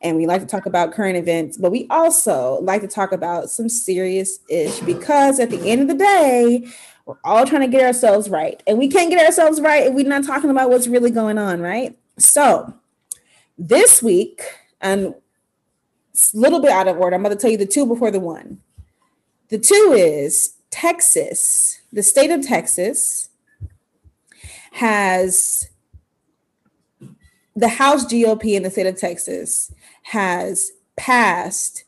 and we like to talk about current events. But we also like to talk about some serious ish because at the end of the day, we're all trying to get ourselves right, and we can't get ourselves right if we're not talking about what's really going on, right? So this week, and it's a little bit out of order. I'm going to tell you the two before the one. The two is Texas, the state of Texas has the House GOP in the state of Texas has passed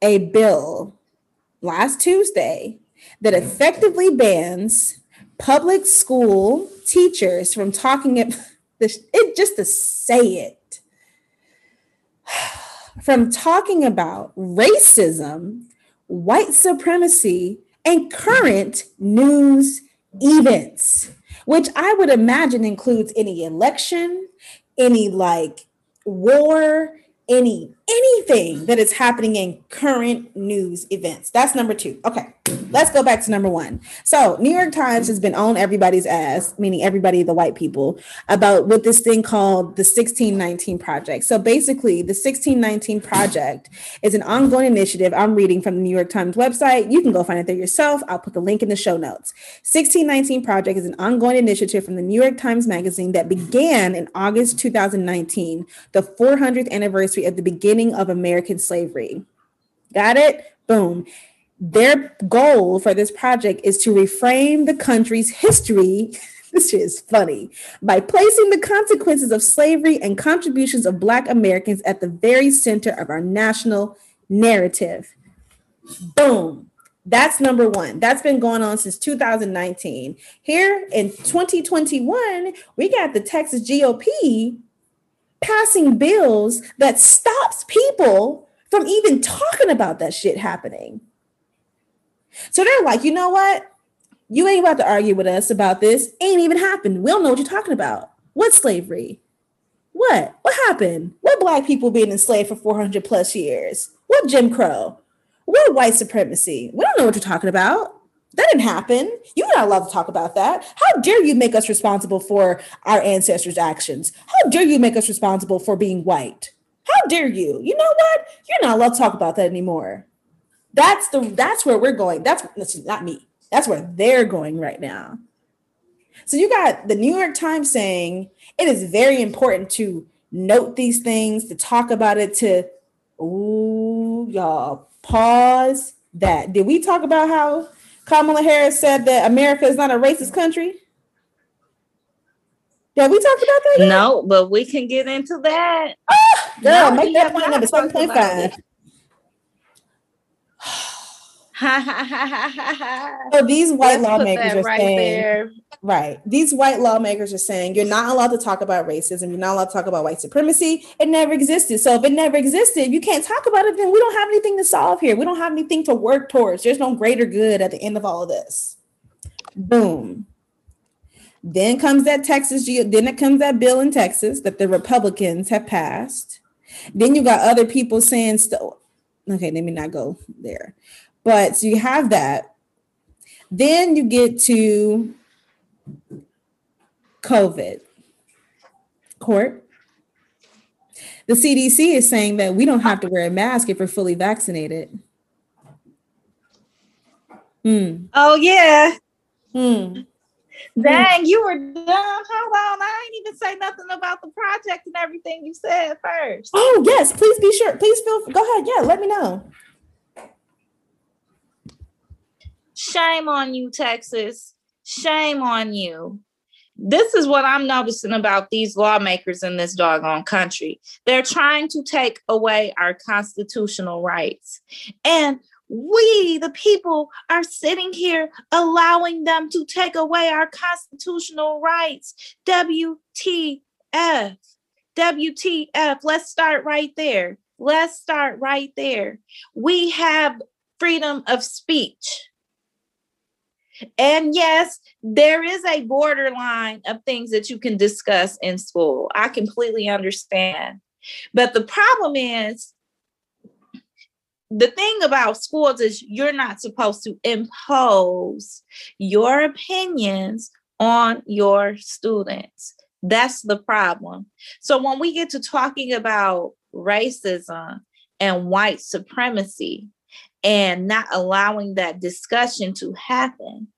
a bill last Tuesday that mm-hmm. effectively bans public school teachers from talking <laughs> it, it just to say it <sighs> from talking about racism, white supremacy, and current news events, which I would imagine includes any election, any like war, any anything that is happening in current news events. That's number two. Okay. Let's go back to number one. So, New York Times has been on everybody's ass, meaning everybody, the white people, about what this thing called the 1619 Project. So, basically, the 1619 Project is an ongoing initiative. I'm reading from the New York Times website. You can go find it there yourself. I'll put the link in the show notes. 1619 Project is an ongoing initiative from the New York Times Magazine that began in August 2019, the 400th anniversary of the beginning of American slavery. Got it? Boom. Their goal for this project is to reframe the country's history. <laughs> This is funny by placing the consequences of slavery and contributions of Black Americans at the very center of our national narrative. Boom. That's number one. That's been going on since 2019. Here in 2021, we got the Texas GOP passing bills that stops people from even talking about that shit happening. So they're like, you know what? You ain't about to argue with us about this. Ain't even happened. We don't know what you're talking about. What slavery? What? What happened? What black people being enslaved for 400 plus years? What Jim Crow? What white supremacy? We don't know what you're talking about. That didn't happen. You're not allowed to talk about that. How dare you make us responsible for our ancestors' actions? How dare you make us responsible for being white? How dare you? You know what? You're not allowed to talk about that anymore. That's the that's where we're going. That's, that's not me. That's where they're going right now. So you got the New York Times saying it is very important to note these things, to talk about it, to ooh, y'all pause that. Did we talk about how Kamala Harris said that America is not a racist country? Yeah, we talk about that? Yet? No, but we can get into that. Ah, girl, no, make that point number 7.5. <laughs> so these white Let's lawmakers are right saying, there. right? These white lawmakers are saying you're not allowed to talk about racism. You're not allowed to talk about white supremacy. It never existed. So if it never existed, you can't talk about it. Then we don't have anything to solve here. We don't have anything to work towards. There's no greater good at the end of all of this. Boom. Then comes that Texas. Then it comes that bill in Texas that the Republicans have passed. Then you got other people saying, still. okay, let me not go there. But so you have that. Then you get to COVID. Court. The CDC is saying that we don't have to wear a mask if we're fully vaccinated. Hmm. Oh yeah. Hmm. Dang, you were done. Hold on. I ain't even say nothing about the project and everything you said first. Oh, yes. Please be sure. Please feel go ahead. Yeah, let me know. Shame on you, Texas. Shame on you. This is what I'm noticing about these lawmakers in this doggone country. They're trying to take away our constitutional rights. And we, the people, are sitting here allowing them to take away our constitutional rights. WTF. WTF. Let's start right there. Let's start right there. We have freedom of speech. And yes, there is a borderline of things that you can discuss in school. I completely understand. But the problem is the thing about schools is you're not supposed to impose your opinions on your students. That's the problem. So when we get to talking about racism and white supremacy and not allowing that discussion to happen,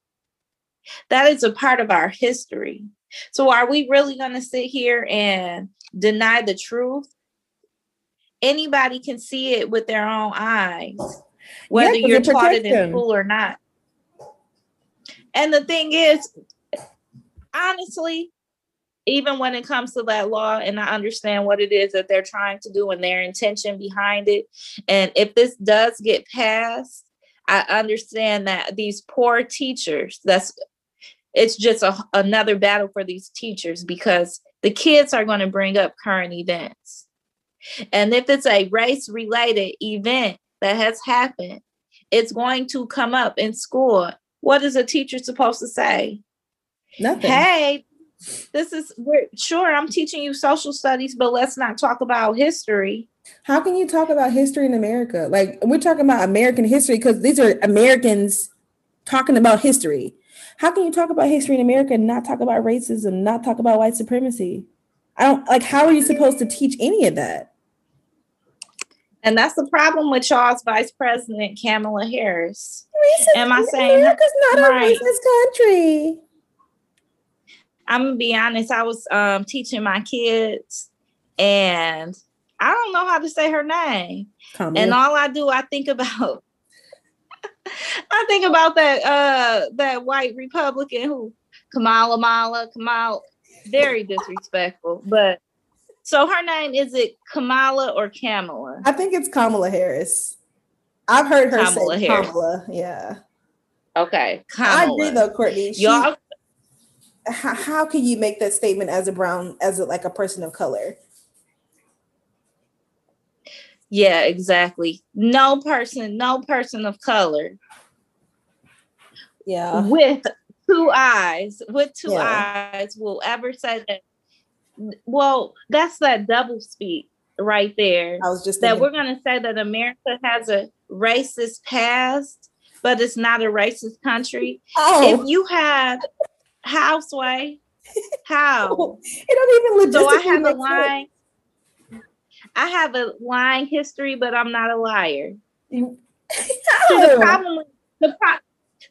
that is a part of our history. So are we really going to sit here and deny the truth anybody can see it with their own eyes, whether yeah, you're taught it in school or not. And the thing is, honestly, even when it comes to that law, and I understand what it is that they're trying to do and their intention behind it. And if this does get passed, I understand that these poor teachers, that's it's just a, another battle for these teachers because the kids are going to bring up current events and if it's a race related event that has happened, it's going to come up in school. What is a teacher supposed to say? Nothing. Hey, this is we're sure I'm teaching you social studies, but let's not talk about history. How can you talk about history in America? Like we're talking about American history because these are Americans talking about history. How can you talk about history in America and not talk about racism, not talk about white supremacy? I don't like how are you supposed to teach any of that? And that's the problem with y'all's Vice President Kamala Harris. Racist, Am I saying America's not right. a racist country? I'm gonna be honest. I was um, teaching my kids, and I don't know how to say her name. Kamala. And all I do, I think about, <laughs> I think about that uh that white Republican who Kamala Mala Kamala, very disrespectful. But so her name is it Kamala or Kamala? I think it's Kamala Harris. I've heard her Kamala say Harris. Kamala. Yeah. Okay, I Kamala. agree though, Courtney. She- Y'all, how, how can you make that statement as a brown as a, like a person of color yeah, exactly. No person, no person of color yeah with two eyes, with two Yeah. eyes, will ever say that. Well, that's that double speak right there. i was just That thinking, we're going to say that America has a racist past, but it's not a racist country. oh If you have houseway, how? <laughs> it don't even So I have a sense. lying. I have a lying history, but I'm not a liar. See, <laughs> the problem the pro-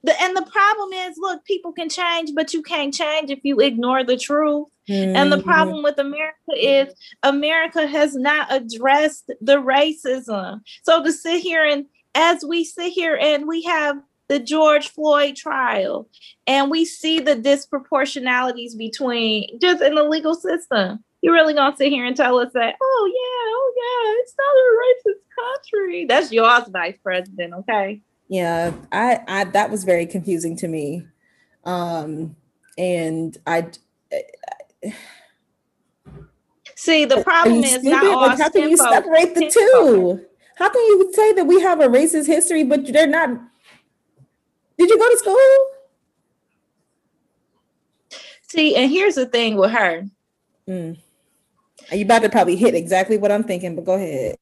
the and the problem is, look, people can change, but you can't change if you ignore the truth. And the Mhm. problem with America is America has not addressed the racism. So to sit here and as we sit here and we have the George Floyd trial and we see the disproportionalities between just in the legal system. You really gonna sit here and tell us that, oh yeah, oh yeah, it's not a racist country. That's yours, vice president, okay? yeah i i that was very confusing to me um and i See, the problem is not all like how can you separate the two how can you say that we have a racist history but they're not did you go to school See, and here's the thing with her. Mm. you about to probably hit exactly what i'm thinking but go ahead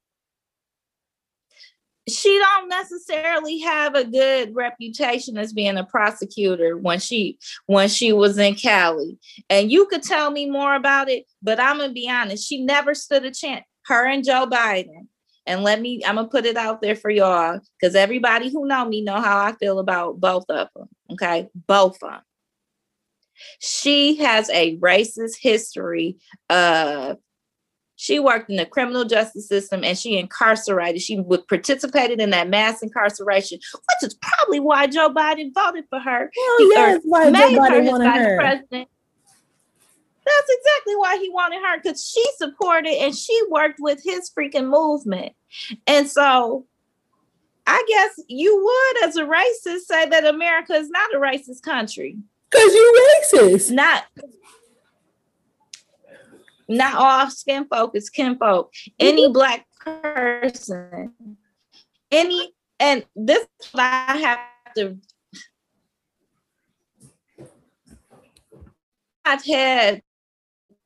she don't necessarily have a good reputation as being a prosecutor when she when she was in Cali. And you could tell me more about it, but I'm gonna be honest, she never stood a chance. Her and Joe Biden. And let me, I'm gonna put it out there for y'all because everybody who know me know how I feel about both of them. Okay, both of them. She has a racist history of she worked in the criminal justice system and she incarcerated. She was participated in that mass incarceration, which is probably why Joe Biden voted for her. Hell He- yes, er, why Joe her Biden his wanted vice her. president. That's exactly why he wanted her because she supported and she worked with his freaking movement. And so I guess you would, as a racist, say that America is not a racist country. Because you're racist. Not not all skin folk is kinfolk. Any mm-hmm. black person, any, and this I have to. I've had,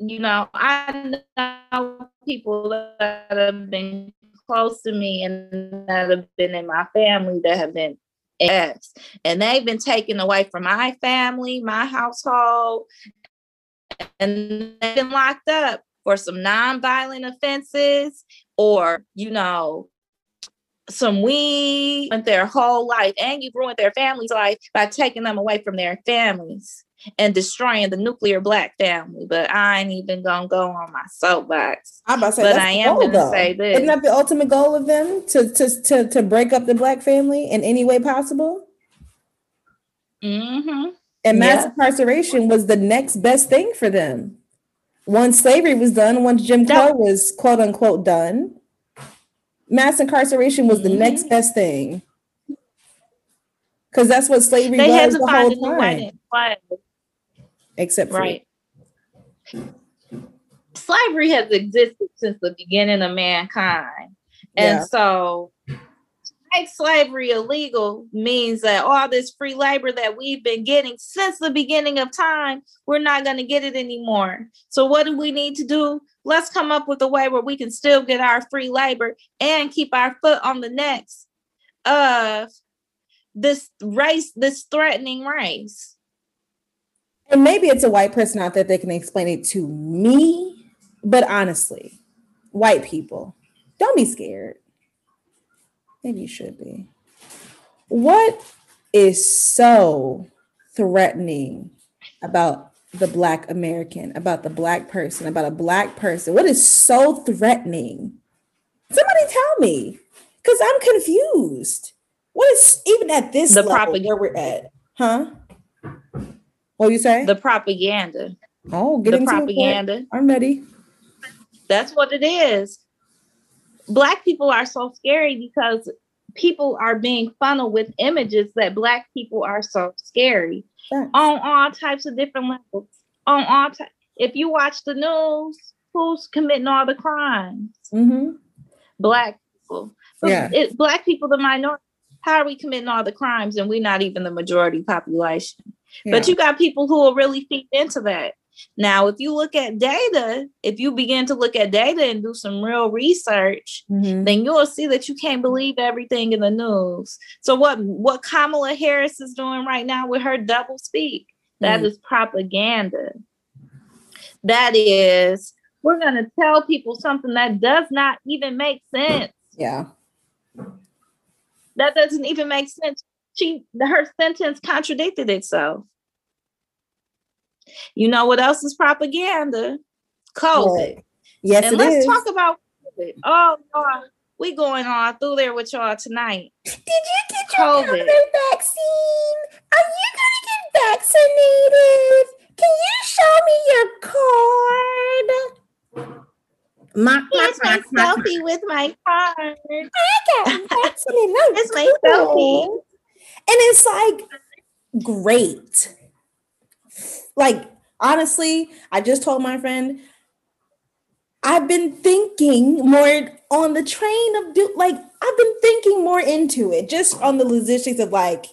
you know, I know people that have been close to me and that have been in my family that have been ex, and they've been taken away from my family, my household, and they've been locked up for some nonviolent offenses or, you know, some weed their whole life. And you've ruined their family's life by taking them away from their families and destroying the nuclear black family. But I ain't even gonna go on my soapbox. I'm about to say, But I am goal, gonna though. say this. Isn't that the ultimate goal of them to, to to to break up the black family in any way possible? hmm And mass Yeah. incarceration was the next best thing for them. Once slavery was done, once Jim Crow That- was quote unquote done, mass incarceration was the Mhm. next best thing. Because that's what slavery They had was to the find a whole time. Except for Right. Slavery has existed since the beginning of mankind. And Yeah. so to make slavery illegal means that all this free labor that we've been getting since the beginning of time, we're not going to get it anymore. So what do we need to do? Let's come up with a way where we can still get our free labor and keep our foot on the necks of this race, this threatening race. And maybe it's a white person out there that can explain it to me, but honestly, white people, don't be scared. Maybe you should be. What is so threatening about the Black American, about the Black person, about a Black person? What is so threatening? Somebody tell me, because I'm confused. What is even at this The level propaganda. where we're at? Huh? What you say? The propaganda. oh, get the into it. propaganda. I'm ready. That's what it is. Black people are so scary because people are being funneled with images that black people are so scary on all types of different levels. On all types. If you watch the news, who's committing all the crimes? Mm-hmm. Black people. Yeah. it, black people, the minority. How are we committing all the crimes and we're not even the majority population? But you got people who will really feed into that. Now, if you look at data, if you begin to look at data and do some real research, Mhm. then you'll see that you can't believe everything in the news. So what what Kamala Harris is doing right now with her double speak, that Mm. is propaganda. That is we're going to tell people something that does not even make sense. yeah. That doesn't even make sense. She her sentence contradicted itself. You know what else is propaganda? COVID. Yes, and let's is. talk about COVID. Oh God, we going on through there with y'all tonight. <laughs> Did you get your COVID. vaccine? Are you gonna get vaccinated? Can you show me your card? My, Here's my selfie with my card. I got <laughs> vaccinated. Here's was my selfie. And it's like great. Like honestly, I just told my friend I've been thinking more on the train of do like I've been thinking more into it just on the logistics of like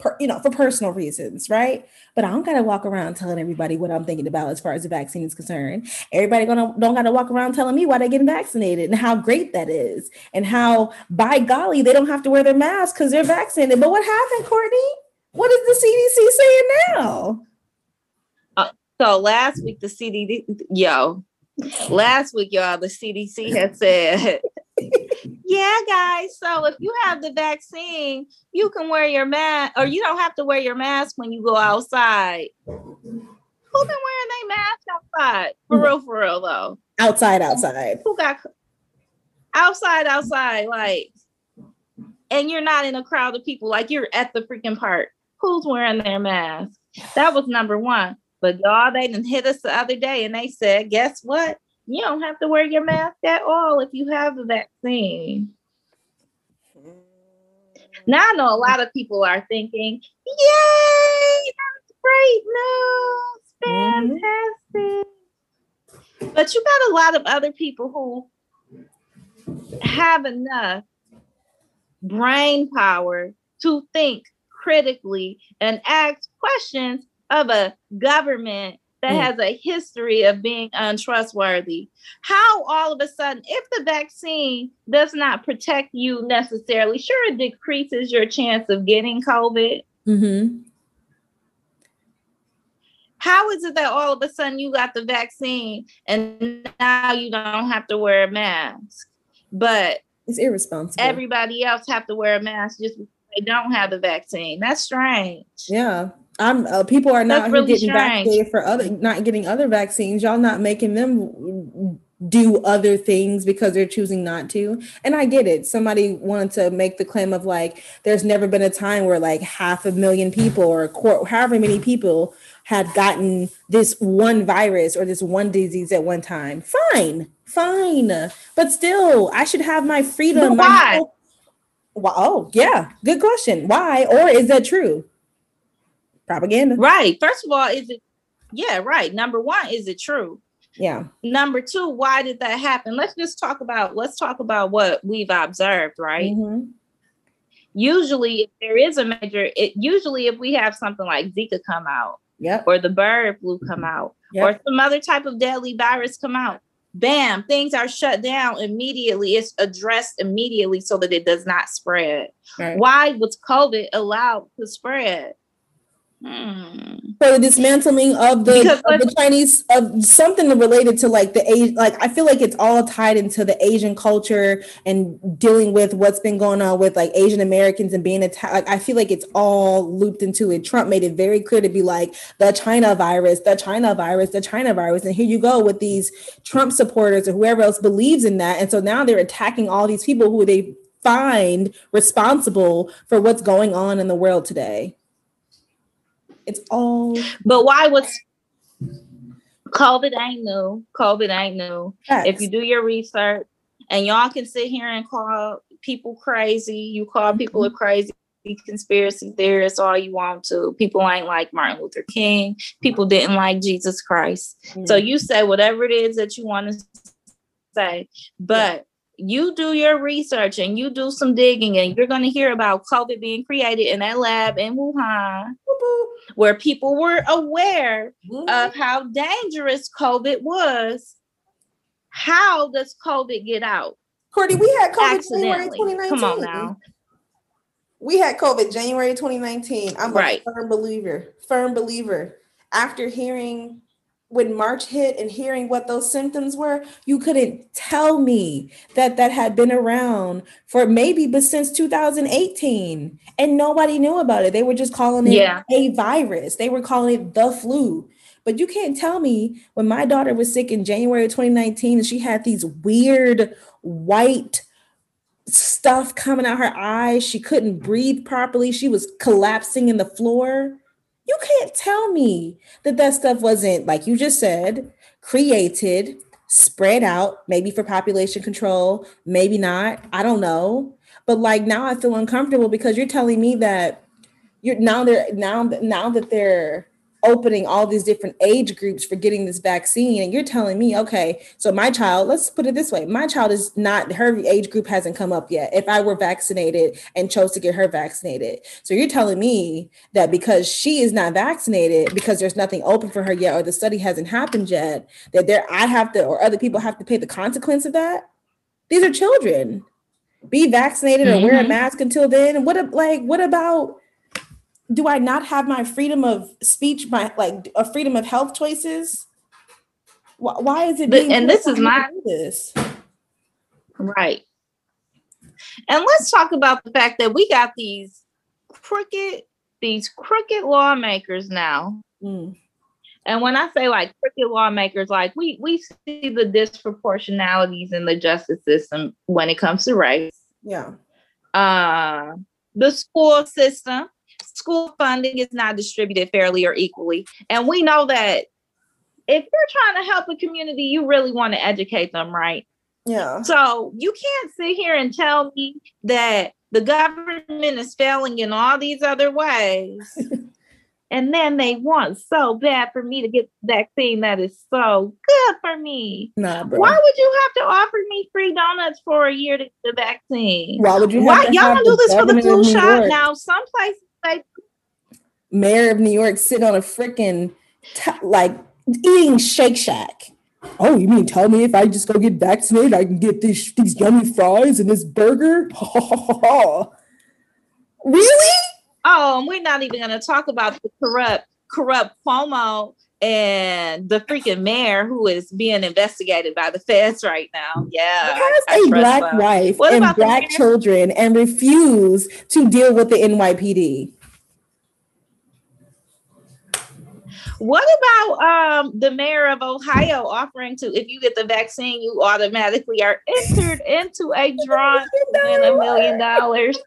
per, you know for personal reasons, right? But I don't gotta walk around telling everybody what I'm thinking about as far as the vaccine is concerned. Everybody gonna don't gotta walk around telling me why they're getting vaccinated and how great that is, and how by golly they don't have to wear their mask because they're vaccinated. But what happened, Courtney? What is the CDC saying now? Uh, so last week the CDC, yo, last week y'all the CDC had said, yeah, guys. So if you have the vaccine, you can wear your mask, or you don't have to wear your mask when you go outside. Who been wearing their mask outside? For real, for real though. Outside, outside. who got outside outside like and you're not in a crowd of people like you're at the freaking park who's wearing their mask that was number one but y'all they didn't hit us the other day and they said guess what you don't have to wear your mask at all if you have the vaccine. Now i know a lot of people are thinking yay that's great news Mhm. fantastic. But you got a lot of other people who have enough brain power to think critically and ask questions of a government that Mm. has a history of being untrustworthy. How all of a sudden, if the vaccine does not protect you necessarily, sure, it decreases your chance of getting COVID. Mm-hmm. How is it that all of a sudden you got the vaccine and now you don't have to wear a mask? But It's irresponsible. everybody else have to wear a mask just because they don't have the vaccine. That's strange. yeah. I'm uh, people are not really getting strange. vaccinated for other not getting other vaccines. Y'all not making them do other things because they're choosing not to. And I get it. Somebody wanted to make the claim of like there's never been a time where like half a million people or a quar- however many people had gotten this one virus or this one disease at one time. Fine, fine, but still, I should have my freedom. But why? whole- Why- Oh, yeah, good question. Why or is that true? Propaganda. Right. First of all, is it yeah, right. Number one, is it true? Yeah. Number two, why did that happen? Let's just talk about let's talk about what we've observed, right? Mhm. Usually if there is a major, it usually if we have something like Zika come out Yep. or the bird flu come out Yep. or some other type of deadly virus come out, bam, things are shut down immediately. It's addressed immediately so that it does not spread. Right. Why was COVID allowed to spread? So the dismantling of the, of the Chinese of something related to like the age, like I feel like it's all tied into the Asian culture and dealing with what's been going on with like Asian Americans and being attacked. Like I feel like it's all looped into it. Trump made it very clear to be like the China virus, the China virus, the China virus, and here you go with these Trump supporters or whoever else believes in that, and so now they're attacking all these people who they find responsible for what's going on in the world today. It's all. But why was COVID ain't new? COVID ain't new. Yes. If you do your research, and y'all can sit here and call people crazy, you call people mm-hmm. a crazy conspiracy theorists all you want to. People ain't like Martin Luther King. People didn't like Jesus Christ. Mm-hmm. So you say whatever it is that you want to say, but you do your research and you do some digging and you're going to hear about COVID being created in that lab in Wuhan where people were aware of how dangerous COVID was. How does COVID get out? Courtney, we had COVID January 2019. Come on now. We had COVID January 2019. I'm right. a firm believer, firm believer. After hearing when March hit and hearing what those symptoms were, you couldn't tell me that that had been around for maybe but since 2018 and nobody knew about it. They were just calling it yeah. a virus. They were calling it the flu. But you can't tell me when my daughter was sick in January of 2019 and she had these weird white stuff coming out her eyes. She couldn't breathe properly. She was collapsing in the floor you can't tell me that that stuff wasn't like you just said created spread out maybe for population control maybe not i don't know. But like now i feel uncomfortable because you're telling me that you're now they're now now that they're opening all these different age groups for getting this vaccine. And you're telling me okay so my child let's put it this way. My child is not her age group hasn't come up yet. If i were vaccinated and chose to get her vaccinated. So you're telling me that because she is not vaccinated because there's nothing open for her yet or the study hasn't happened yet that there i have to or other people have to pay the consequence of that? These are children. Be vaccinated or mm-hmm. wear a mm-hmm. mask until then. What like what about do I not have my freedom of speech, my like a freedom of health choices? Why, why is it? and this is my this right. And let's talk about the fact that we got these crooked, these crooked lawmakers now. Mm. And when I say like crooked lawmakers, like we we see the disproportionalities in the justice system when it comes to race. Yeah. Uh the school system school funding is not distributed fairly or equally. And we know that if you're trying to help a community, you really want to educate them, right? Yeah. So you can't sit here and tell me that the government is failing in all these other ways. <laughs> and then they want so bad for me to get the vaccine that is so good for me. Nah, bro. Why would you have to offer me free donuts for a year to get the vaccine? Why would you? Why y'all do this for the flu shot now? Some places like mayor of New York sitting on a freaking t- like eating Shake Shack. Oh, you mean tell me if I just go get vaccinated, I can get these these yummy fries and this burger? <laughs> really? Oh, and we're not even going to talk about the corrupt corrupt Cuomo and the freaking mayor who is being investigated by the feds right now. Yeah. Has I, I a black well. wife what and black children and refuse to deal with the NYPD. What about um, the mayor of Ohio offering to, if you get the vaccine, you automatically are entered into a <laughs> draw win a million dollars?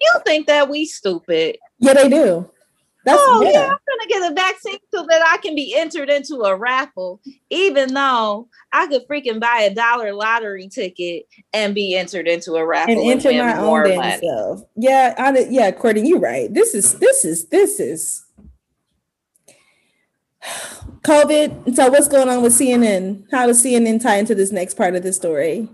You think that we stupid? Yeah, they do. That's, oh yeah. yeah, I'm gonna get a vaccine so that I can be entered into a raffle, even though I could freaking buy a dollar lottery ticket and be entered into a raffle and, and enter my own damn self. Yeah, I, yeah, Courtney, you're right. This is this is this is COVID. So, what's going on with CNN? How does CNN tie into this next part of the story?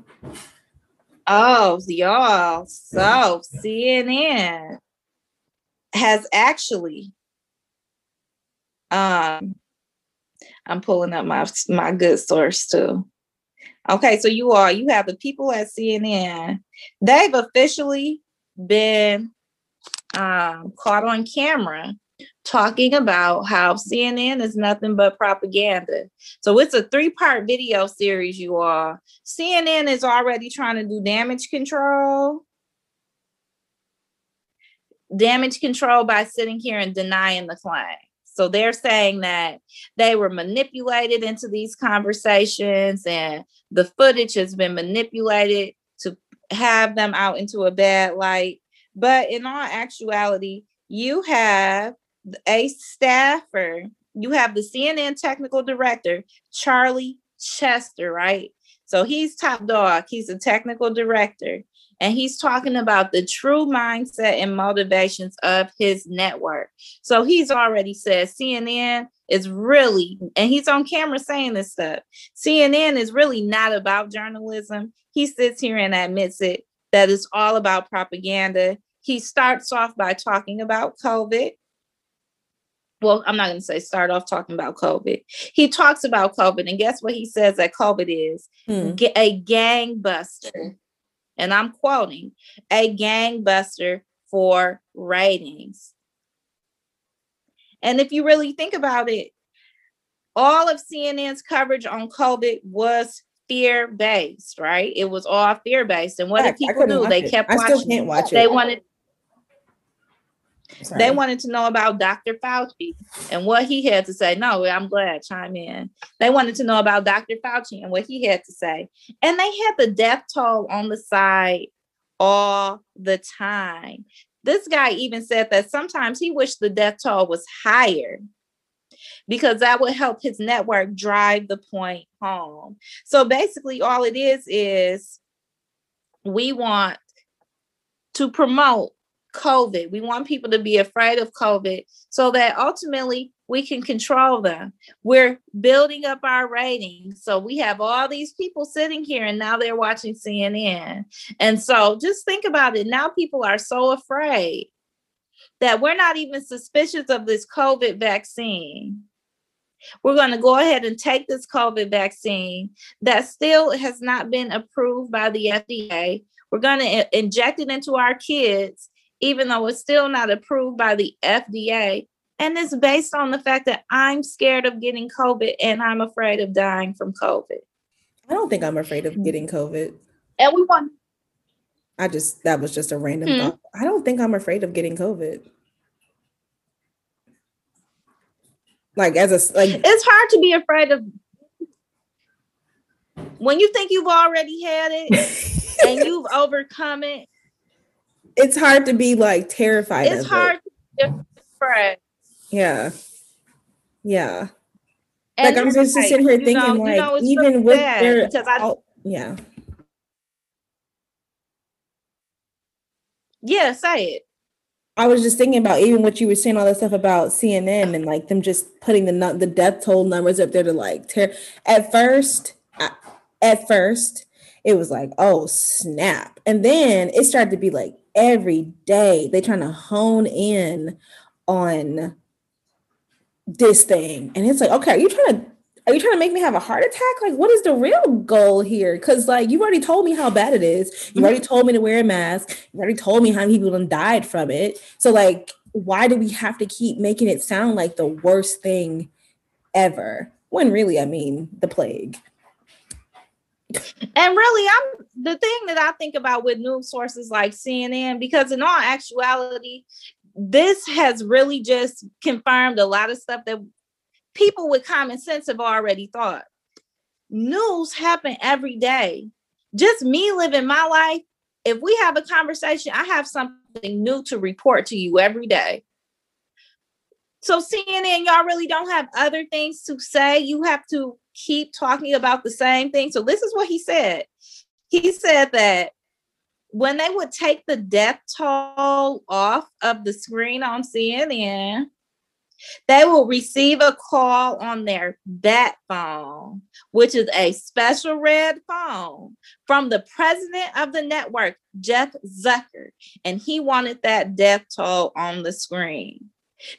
Oh, y'all. So, CNN has actually um I'm pulling up my my good source too. Okay, so you are you have the people at CNN. They've officially been um, caught on camera talking about how CNN is nothing but propaganda. So it's a three part video series, you all. CNN is already trying to do damage control. Damage control by sitting here and denying the claim. So they're saying that they were manipulated into these conversations and the footage has been manipulated to have them out into a bad light. But in all actuality, you have a staffer, you have the CNN technical director, Charlie Chester, right? So he's top dog, he's a technical director and he's talking about the true mindset and motivations of his network. So he's already said CNN is really, and he's on camera saying this stuff. CNN is really not about journalism. He sits here and admits it that it's all about propaganda. He starts off by talking about COVID. Well, I'm not going to say start off talking about COVID. He talks about COVID, and guess what he says that COVID is? Hmm. A gangbuster and I'm quoting, a gangbuster for ratings. And if you really think about it, all of CNN's coverage on COVID was fear based, right? It was all fear based. And what did people do? They kept I watching. Still can't watch it. They wanted Sorry. They wanted to know about Dr. Fauci and what he had to say. No, I'm glad, chime in. They wanted to know about Dr. Fauci and what he had to say. And they had the death toll on the side all the time. This guy even said that sometimes he wished the death toll was higher because that would help his network drive the point home. So basically, all it is is we want to promote COVID. We want people to be afraid of COVID so that ultimately we can control them. We're building up our ratings. So we have all these people sitting here and now they're watching CNN. And so just think about it. Now people are so afraid that we're not even suspicious of this COVID vaccine. We're going to go ahead and take this COVID vaccine that still has not been approved by the FDA. We're going to inject it into our kids even though it's still not approved by the FDA. And it's based on the fact that I'm scared of getting COVID and I'm afraid of dying from COVID. I don't think I'm afraid of getting COVID. And we want. I just, that was just a random hmm. thought. I don't think I'm afraid of getting COVID. Like, as a, like, it's hard to be afraid of when you think you've already had it <laughs> and you've overcome it it's hard to be like terrified. It's hard it. to be Yeah. Yeah. And like I'm just like, sitting here thinking, know, like, you know, even really with their, because I, yeah. Yeah, say it. I was just thinking about even what you were saying, all that stuff about CNN and like them just putting the the death toll numbers up there to like tear. At first, at first, it was like, oh snap, and then it started to be like, every day. They're trying to hone in on this thing. And it's like okay are you trying to are you trying to make me have a heart attack? Like what is the real goal here? Because like you've already told me how bad it is. You've already mm-hmm. told me to wear a mask. You've already told me how many people have died from it. So like why do we have to keep making it sound like the worst thing ever? When really i mean the plague and really, I'm the thing that I think about with news sources like CNN, because in all actuality, this has really just confirmed a lot of stuff that people with common sense have already thought. News happen every day. Just me living my life, if we have a conversation, I have something new to report to you every day. So CNN, y'all really don't have other things to say. You have to keep talking about the same thing. So this is what he said. He said that when they would take the death toll off of the screen on CNN, they will receive a call on their bat phone, which is a special red phone from the president of the network, Jeff Zucker. And he wanted that death toll on the screen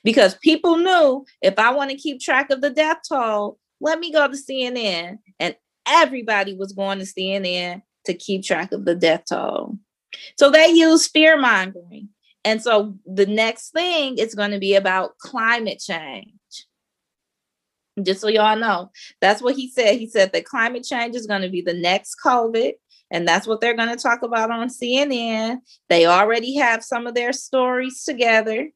because people knew if I want to keep track of the death toll, let me go to CNN. And everybody was going to CNN to keep track of the death toll. So they use fear mongering. And so the next thing is going to be about climate change. Just so y'all know, that's what he said. He said that climate change is going to be the next COVID. And that's what they're going to talk about on CNN. They already have some of their stories together.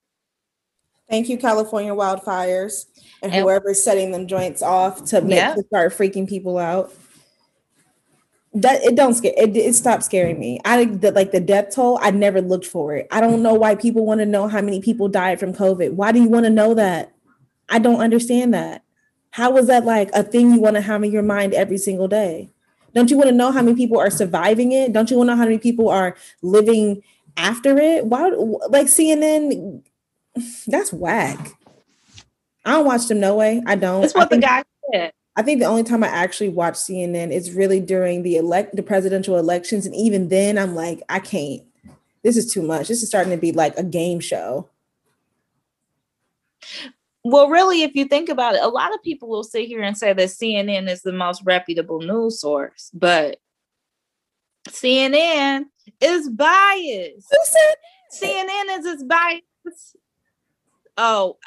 Thank you, California wildfires, and, and whoever's setting them joints off to make yeah. to start freaking people out. That it don't scare it, it stopped scaring me. I the, like the death toll. I never looked for it. I don't know why people want to know how many people died from COVID. Why do you want to know that? I don't understand that. How is that like a thing you want to have in your mind every single day? Don't you want to know how many people are surviving it? Don't you want to know how many people are living after it? Why like CNN that's whack. I don't watch them no way. I don't. That's what think, the guy said. I think the only time I actually watch CNN is really during the elect the presidential elections. And even then I'm like, I can't. This is too much. This is starting to be like a game show. Well, really, if you think about it, a lot of people will sit here and say that CNN is the most reputable news source, but CNN is biased. Who said CNN is as biased oh,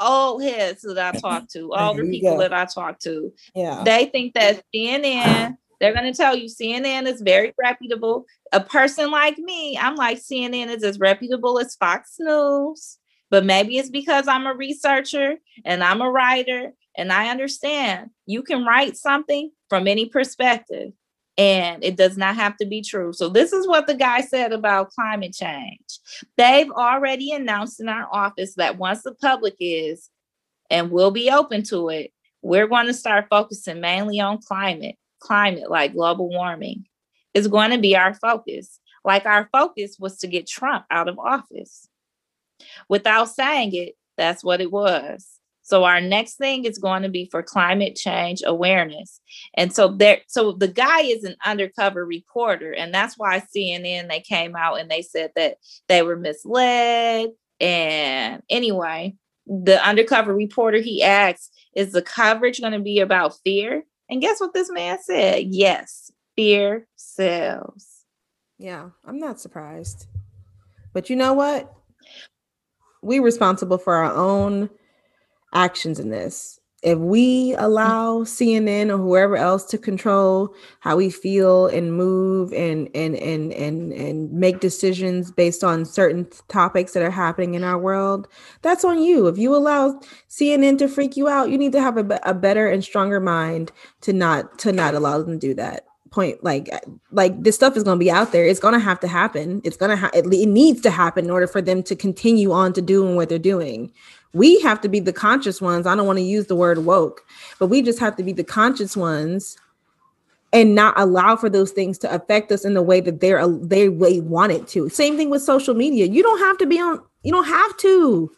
all heads that I talk to, all the people that I talk to, yeah, they think that CNN, they're going to tell you CNN is very reputable. A person like me, I'm like, CNN is as reputable as Fox News, but maybe it's because I'm a researcher and I'm a writer and I understand. You can write something from any perspective and it does not have to be true. So, this is what the guy said about climate change. They've already announced in our office that once the public is and we'll be open to it, we're going to start focusing mainly on climate, climate like global warming is going to be our focus. Like our focus was to get Trump out of office. Without saying it, that's what it was. So our next thing is going to be for climate change awareness. And so there so the guy is an undercover reporter and that's why CNN they came out and they said that they were misled and anyway, the undercover reporter he asked is the coverage going to be about fear? And guess what this man said? Yes, fear sells. Yeah, I'm not surprised. But you know what? We are responsible for our own actions in this. If we allow CNN or whoever else to control how we feel and move and and and and and make decisions based on certain topics that are happening in our world, that's on you. If you allow CNN to freak you out, you need to have a, a better and stronger mind to not to not allow them to do that point like like this stuff is going to be out there it's going to have to happen it's going to ha- it, it needs to happen in order for them to continue on to doing what they're doing we have to be the conscious ones. I don't want to use the word woke, but we just have to be the conscious ones and not allow for those things to affect us in the way that they're they way want it to. Same thing with social media. You don't have to be on. You don't have to.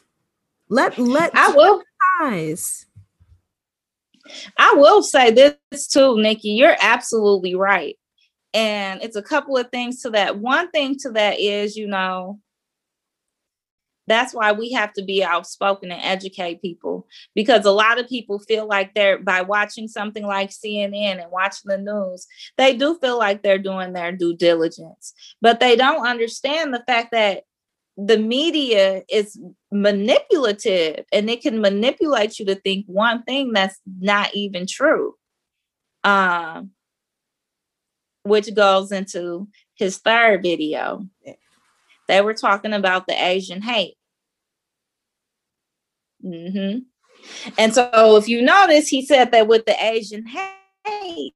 Let let I will guys. I will say this too, Nikki. You're absolutely right. And it's a couple of things to that. One thing to that is, you know, that's why we have to be outspoken and educate people because a lot of people feel like they're by watching something like CNN and watching the news, they do feel like they're doing their due diligence, but they don't understand the fact that the media is manipulative and it can manipulate you to think one thing that's not even true. Um, which goes into his third video. They were talking about the Asian hate. Mm-hmm. And so, if you notice, he said that with the Asian hate,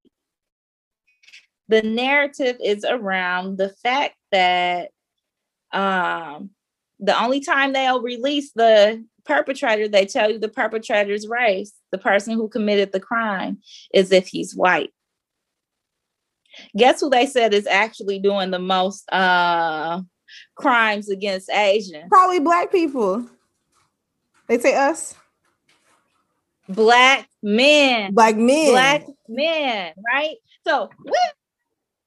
the narrative is around the fact that um, the only time they'll release the perpetrator, they tell you the perpetrator's race, the person who committed the crime, is if he's white. Guess who they said is actually doing the most uh, crimes against Asians? Probably black people. They say us. Black men. Black men. Black men, right? So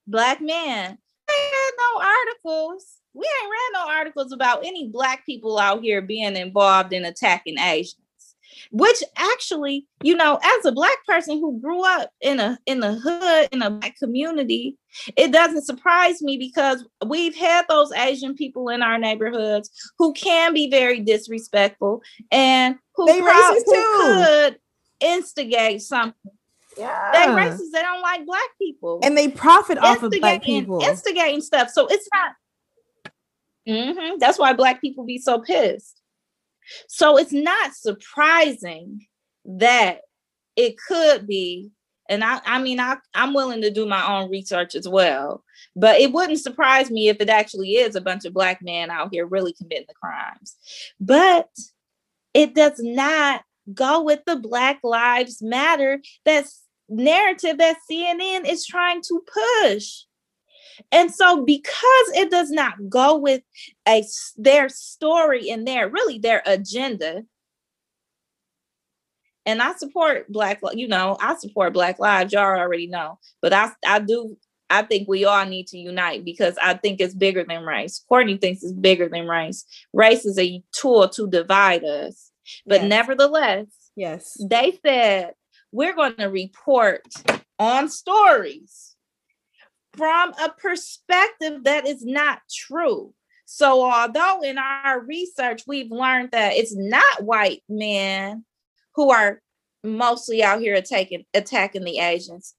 black men. We ain't no articles. We ain't read no articles about any black people out here being involved in attacking Asians. Which actually you know as a black person who grew up in a in the hood in a black community it doesn't surprise me because we've had those asian people in our neighborhoods who can be very disrespectful and who, They prob- who too. could instigate something Yeah. they racist they don't like black people And they profit off of black people. instigating stuff. So it's not. Mhm, That's why black people be so pissed. So it's not surprising that it could be, and I, I mean, I, I'm willing to do my own research as well. But it wouldn't surprise me if it actually is a bunch of black men out here really committing the crimes. But it does not go with the Black Lives Matter that's narrative that CNN is trying to push. And so because it does not go with a their story and their really their agenda and I support black you know, I support black lives y'all already know, but I I do I think we all need to unite because I think it's bigger than race. Courtney thinks it's bigger than race. Race is a tool to divide us. But Yes. nevertheless, yes. they said we're going to report on stories from a perspective that is not true. So, although in our research we've learned that it's not white men who are mostly out here attacking attacking the Asians,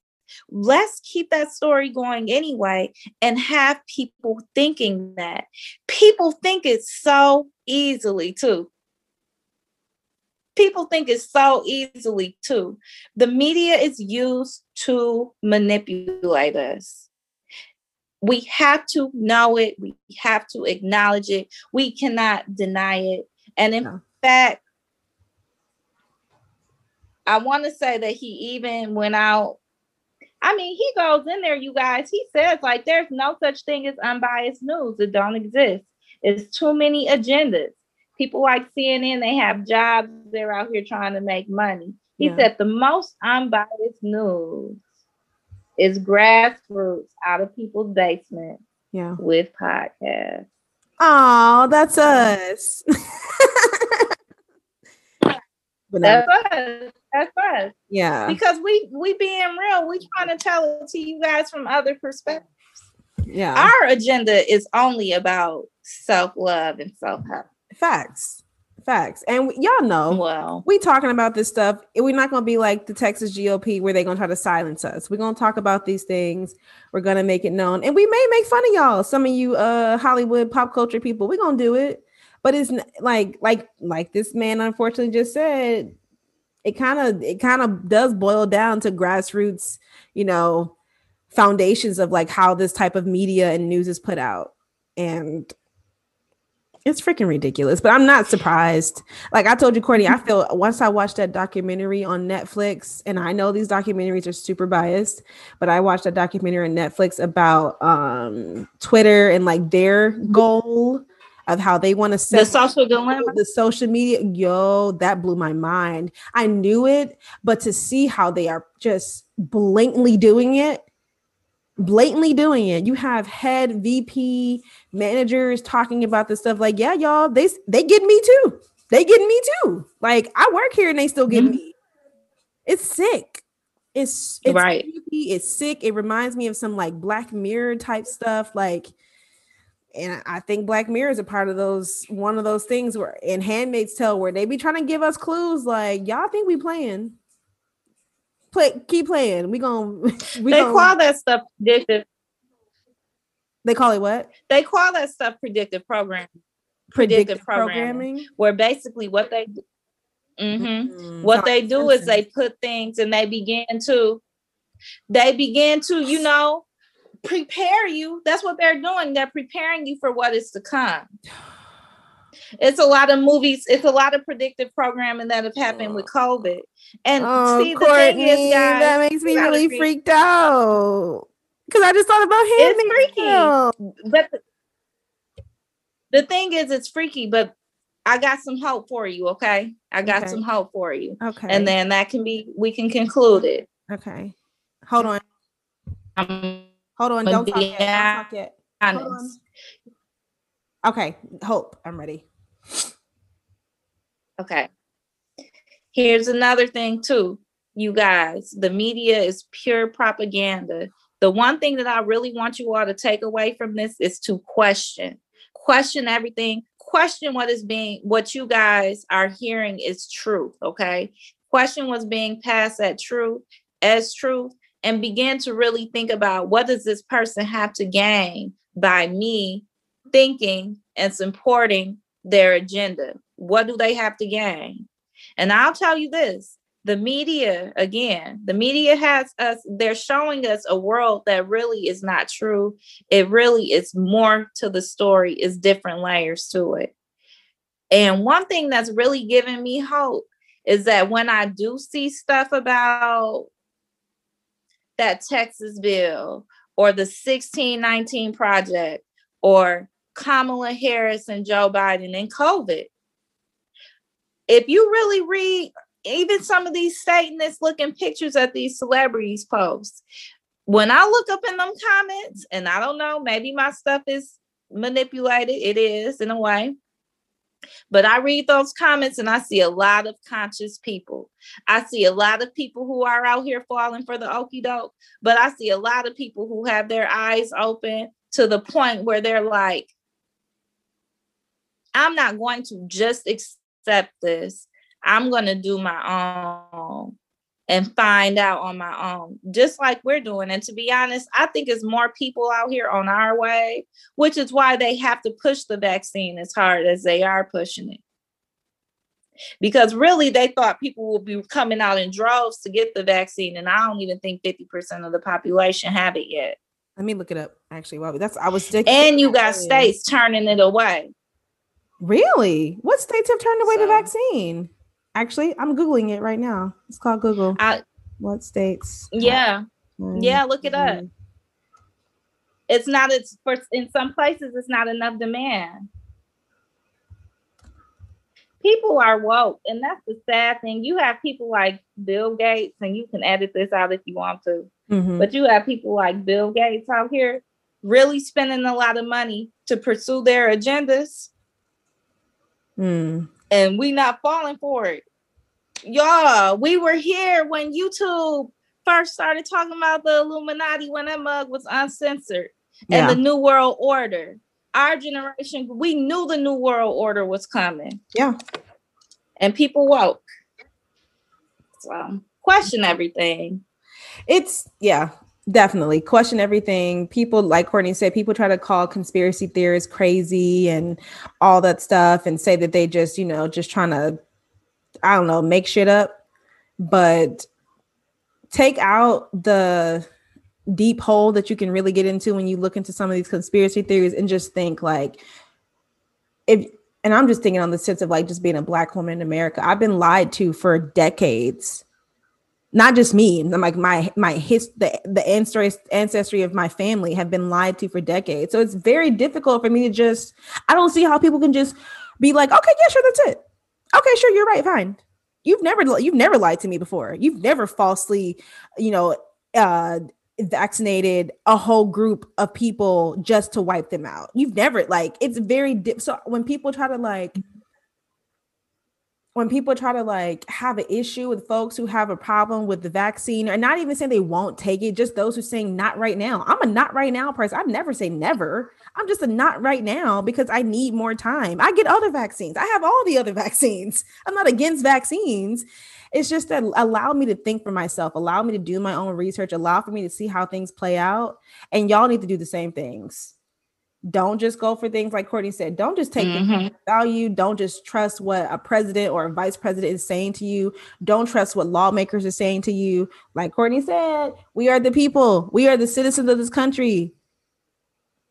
let's keep that story going anyway and have people thinking that people think it so easily too people think it so easily too. The media is used to manipulate us. We have to know it, we have to acknowledge it, we cannot deny it. And in No. fact, I want to say that he even went out. I mean, he goes in there, you guys. He says, like, there's no such thing as unbiased news. It don't exist. It's too many agendas people like CNN, they have jobs, they're out here trying to make money. He Yeah. said the most unbiased news is grassroots out of people's basement Yeah. with podcasts. Oh, that's us. <laughs> That's us. That's us. yeah. Because we we being real, we trying to tell it to you guys from other perspectives. Yeah. Our agenda is only about self-love and self-help. Facts. Facts. And we- y'all know Well, we talking about this stuff. We're not going to be like the Texas GOP where they're going to try to silence us. We're going to talk about these things. We're going to make it known. And we may make fun of y'all. Some of you uh Hollywood pop culture people, we're going to do it. But it's like like like this man unfortunately just said it kind of it kind of does boil down to grassroots, you know, foundations of like how this type of media and news is put out. And it's freaking ridiculous, but I'm not surprised. Like I told you, Courtney, I feel once I watched that documentary on Netflix, and I know these documentaries are super biased, but I watched a documentary on Netflix about um Twitter and like their goal of how they want to set the social dilemma. the social media yo that blew my mind i knew it but to see how they are just blatantly doing it blatantly doing it. You have head vp managers talking about this stuff. Like yeah y'all they they get me too. They get me too. Like i work here and they still get Mhm. me. It's sick. It's, it's Right. creepy, it's sick. It reminds me of some like black mirror type stuff. Like and I think Black Mirror is a part of those one of those things where in Handmaid's Tale where they be trying to give us clues. Like y'all think we playing. Play keep playing. We gonna we They gonna, call that stuff predictive. they call it what? They call that stuff predictive programming, predictive programming. where basically what they do, Mhm. Mm, what sound they do is they put things and they begin to they begin to you know prepare you that's what they're doing they're preparing you for what is to come it's a lot of movies it's a lot of predictive programming that have happened with covid and Oh, see the Courtney, thing is guys that makes me really be- freaked out. Cause I just thought about him. It's freaky. But the, the thing is it's freaky but i got some hope for you okay i got Okay. some hope for you Okay. and then that can be we can conclude it okay. Hold on. i'm Hold on. Don't talk yet. Don't talk yet. Hold on. Okay. Hope. I'm ready. Okay. Here's another thing, too, you guys the media is pure propaganda. The one thing that I really want you all to take away from this is to question, question everything, question what is being, what you guys are hearing is truth. Okay. Question what's being passed at truth as truth and begin to really think about what does this person have to gain by me thinking and supporting their agenda? What do they have to gain? And I'll tell you this the media, again, the media has us, they're showing us a world that really is not true. It really is more to the story, is different layers to it. And one thing that's really giving me hope is that when I do see stuff about that Texas bill or the 1619 project or Kamala Harris and Joe Biden and COVID. If you really read even some of these Satanists looking pictures at these celebrities posts, when I look up in them comments, and I don't know, maybe my stuff is manipulated, it is in a way. But I read those comments and I see a lot of conscious people. I see a lot of people who are out here falling for the okey doke, but I see a lot of people who have their eyes open to the point where they're like, I'm not going to just accept this. I'm going to do my own and find out on my own, just like we're doing. And to be honest, I think it's more people out here on our way, which is why they have to push the vaccine as hard as they are pushing it. Because really, they thought people would be coming out in droves to get the vaccine, and I don't even think 50% of the population have it yet. Let me look it up. Actually, well, that's I was. And you got states turning it away. Really? What states have turned away so, the vaccine? Actually, I'm googling it right now. It's called Google. I, what states? Yeah, yeah. Look it up. It's not. It's for in some places. It's not enough demand. People are woke, and that's the sad thing. You have people like Bill Gates, and you can edit this out if you want to. Mm-hmm. But you have people like Bill Gates out here really spending a lot of money to pursue their agendas. Mm and we not falling for it. Y'all, we were here when YouTube first started talking about the Illuminati when that mug was uncensored and the New World Order. Our generation, we knew the New World Order was coming. Yeah. And people woke. So question everything. It's yeah, Definitely question everything. People, like Courtney said, people try to call conspiracy theorists crazy and all that stuff and say that they just, you know, just trying to, I don't know, make shit up. But take out the deep hole that you can really get into when you look into some of these conspiracy theories and just think like, if, and I'm just thinking on the sense of like just being a black woman in America, I've been lied to for decades not just me i'm like my my his the, the ancestry ancestry of my family have been lied to for decades. So it's very difficult for me to just i don't see how people can just be like okay yeah sure that's it. Okay sure you're right fine. You've never you've never lied to me before. You've never falsely you know uh vaccinated a whole group of people just to wipe them out. You've never like it's very so when people try to like when people try to like have an issue with folks who have a problem with the vaccine or not even saying they won't take it, just those who saying not right now. I'm a not right now person. I never say never. I'm just a not right now because I need more time. I get other vaccines. I have all the other <laughs> vaccines. I'm not against vaccines. It's just that allow me to think for myself, allow me to do my own research, allow for me to see how things play out. And y'all need to do the same things. Don't just go for things like Courtney said. Don't just take mm-hmm. the value. Don't just trust what a president or a vice president is saying to you. Don't trust what lawmakers are saying to you. Like Courtney said, we are the people. We are the citizens of this country.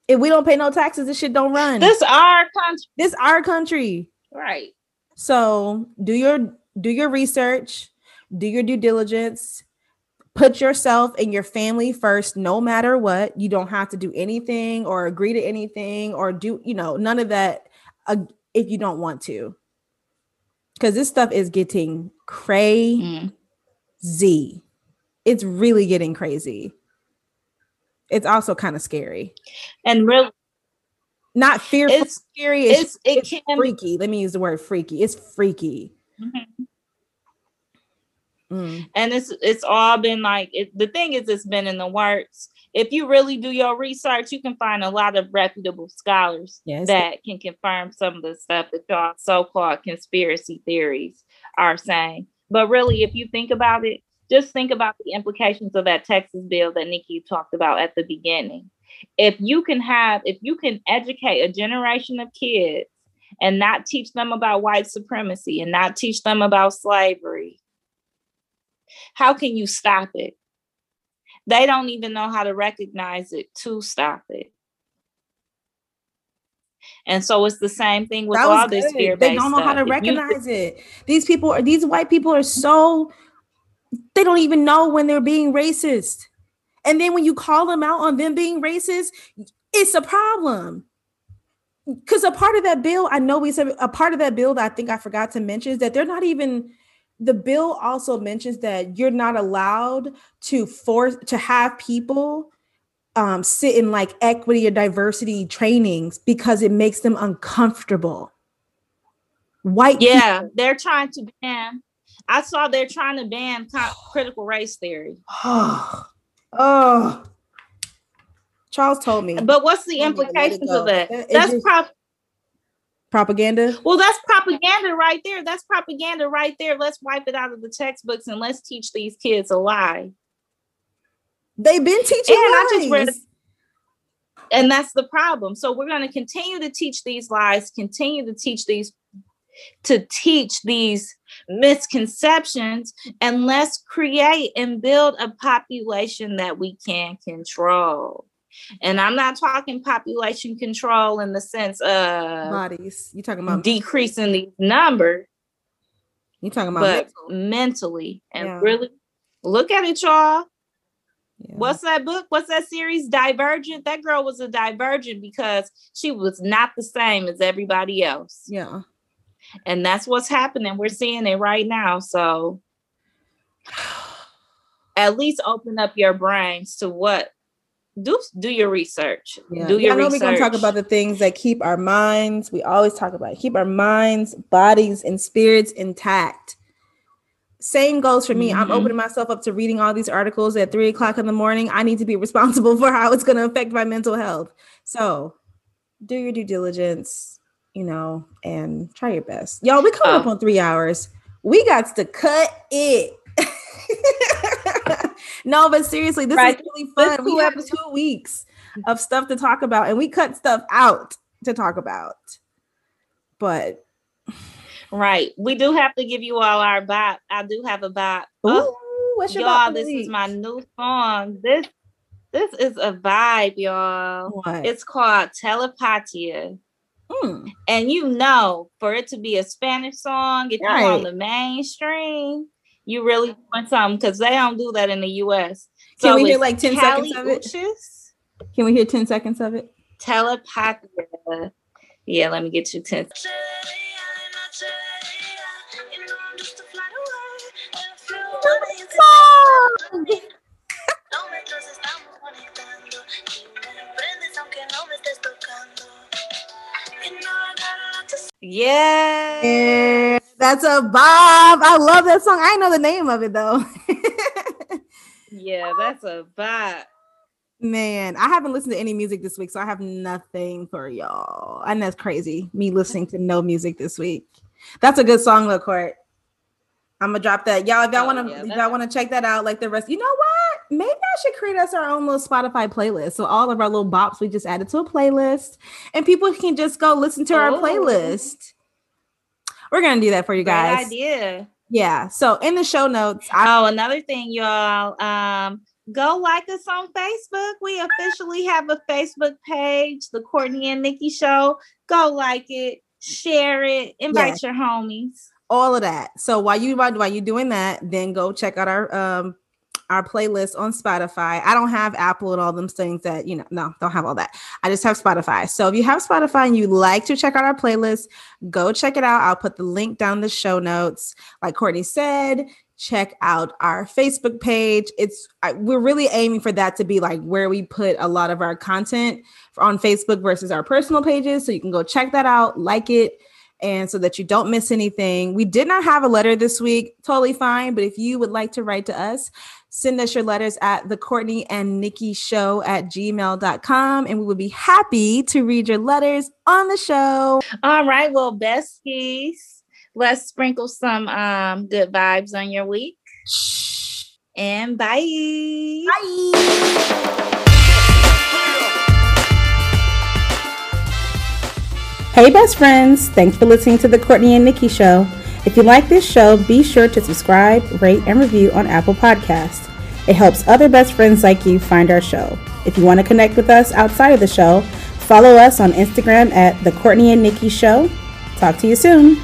If we don't pay no taxes, this shit don't run. This our country. This our country. Right. So do your do your research, do your due diligence, put yourself and your family first no matter what. You don't have to do anything or agree to anything or do you know none of that uh, if you don't want to. Because this stuff is getting crazy. Mm. it's really getting crazy. It's also kind of scary. And really not fearful it's scary it's, it's, it it's can, freaky. Let me use the word freaky. It's freaky. Mm-hmm Mm. And it's it's all been like it, the thing is it's been in the works. If you really do your research, you can find a lot of reputable scholars yes. that can confirm some of the stuff that y'all so-called conspiracy theories are saying. But really, if you think about it, just think about the implications of that Texas bill that Nikki talked about at the beginning. If you can have, if you can educate a generation of kids and not teach them about white supremacy and not teach them about slavery, how can you stop it? They don't even know how to recognize it to stop it. And so it's the same thing with all good. this fear. They don't know stuff. how to recognize you, it. These people are these white people are so they don't even know when they're being racist. And then when you call them out on them being racist, it's a problem. Because a part of that bill, I know we said a part of that bill that I think I forgot to mention is that they're not even the bill also mentions that you're not allowed to force to have people um, sit in like equity or diversity trainings because it makes them uncomfortable. White yeah, people. they're trying to ban I saw they're trying to ban critical race theory. <sighs> oh, Charles told me. But what's the implications of that? That's just, propaganda. Well, that's propaganda right there. That's propaganda right there. Let's wipe it out of the textbooks and let's teach these kids a lie. They've been teaching and lies. I just read and that's the problem. So we're going to continue to teach these lies, continue to teach these to teach these misconceptions and let's create and build a population that we can control. And I'm not talking population control in the sense of bodies. You talking about decreasing the number. You talking about but mental. mentally and yeah. really look at it, y'all. Yeah. What's that book? What's that series? Divergent. That girl was a divergent because she was not the same as everybody else. Yeah. And that's what's happening. We're seeing it right now. So <sighs> at least open up your brains to what do do your research. Yeah. Do your I know research. we're gonna talk about the things that keep our minds. We always talk about keep our minds, bodies, and spirits intact. Same goes for me. Mm-hmm. I'm opening myself up to reading all these articles at three o'clock in the morning. I need to be <laughs> responsible for how it's going to affect my mental health. So, do your due diligence you know, and try your best. Y'all, we coming up oh. on three hours. We got to cut it. <laughs> no, but seriously, this right. is really fun. We have two weeks of stuff to talk about, and we cut stuff out to talk about. But right, we do have to give you all our bop. I do have a bop. Oh, what's your y'all? This is my new song. This this is a vibe, y'all. What? It's called Telepatia. Hmm. And you know, for it to be a Spanish song, if right. you're on the mainstream, you really want something because they don't do that in the US. Can we hear like 10 Kali seconds of it? Uchis, Can we hear 10 seconds of it? Telepatia. Yeah, let me get you 10. <laughs> Yeah. yeah. That's a bop. I love that song. I know the name of it though. <laughs> yeah, that's a bop. Man, I haven't listened to any music this week, so I have nothing for y'all. And that's crazy. Me listening to no music this week. That's a good song, though, Court. I'm gonna drop that. Y'all, if y'all oh, wanna yeah, if y'all wanna check that out, like the rest, you know what? Maybe I should create us our own little Spotify playlist. So all of our little bops we just added to a playlist, and people can just go listen to oh. our playlist. We're gonna do that for you guys. Great idea. Yeah. So in the show notes. I- oh, another thing, y'all. Um, go like us on Facebook. We officially have a Facebook page, the Courtney and Nikki Show. Go like it, share it, invite your homies. All of that. So while you while you doing that, then go check out our um our playlist on Spotify. I don't have Apple and all them things that, you know, no, don't have all that. I just have Spotify. So if you have Spotify and you like to check out our playlist, go check it out. I'll put the link down the show notes. Like Courtney said, check out our Facebook page. It's I, we're really aiming for that to be like where we put a lot of our content on Facebook versus our personal pages. So you can go check that out, like it, and so that you don't miss anything. We did not have a letter this week, totally fine. But if you would like to write to us, send us your letters at the Courtney and Nikki show at gmail.com and we would be happy to read your letters on the show. All right. Well, besties, let's sprinkle some um good vibes on your week. And bye. Bye. Hey, best friends. Thanks for listening to the Courtney and Nikki Show. If you like this show, be sure to subscribe, rate, and review on Apple Podcasts. It helps other best friends like you find our show. If you want to connect with us outside of the show, follow us on Instagram at the Courtney and Nikki Show. Talk to you soon.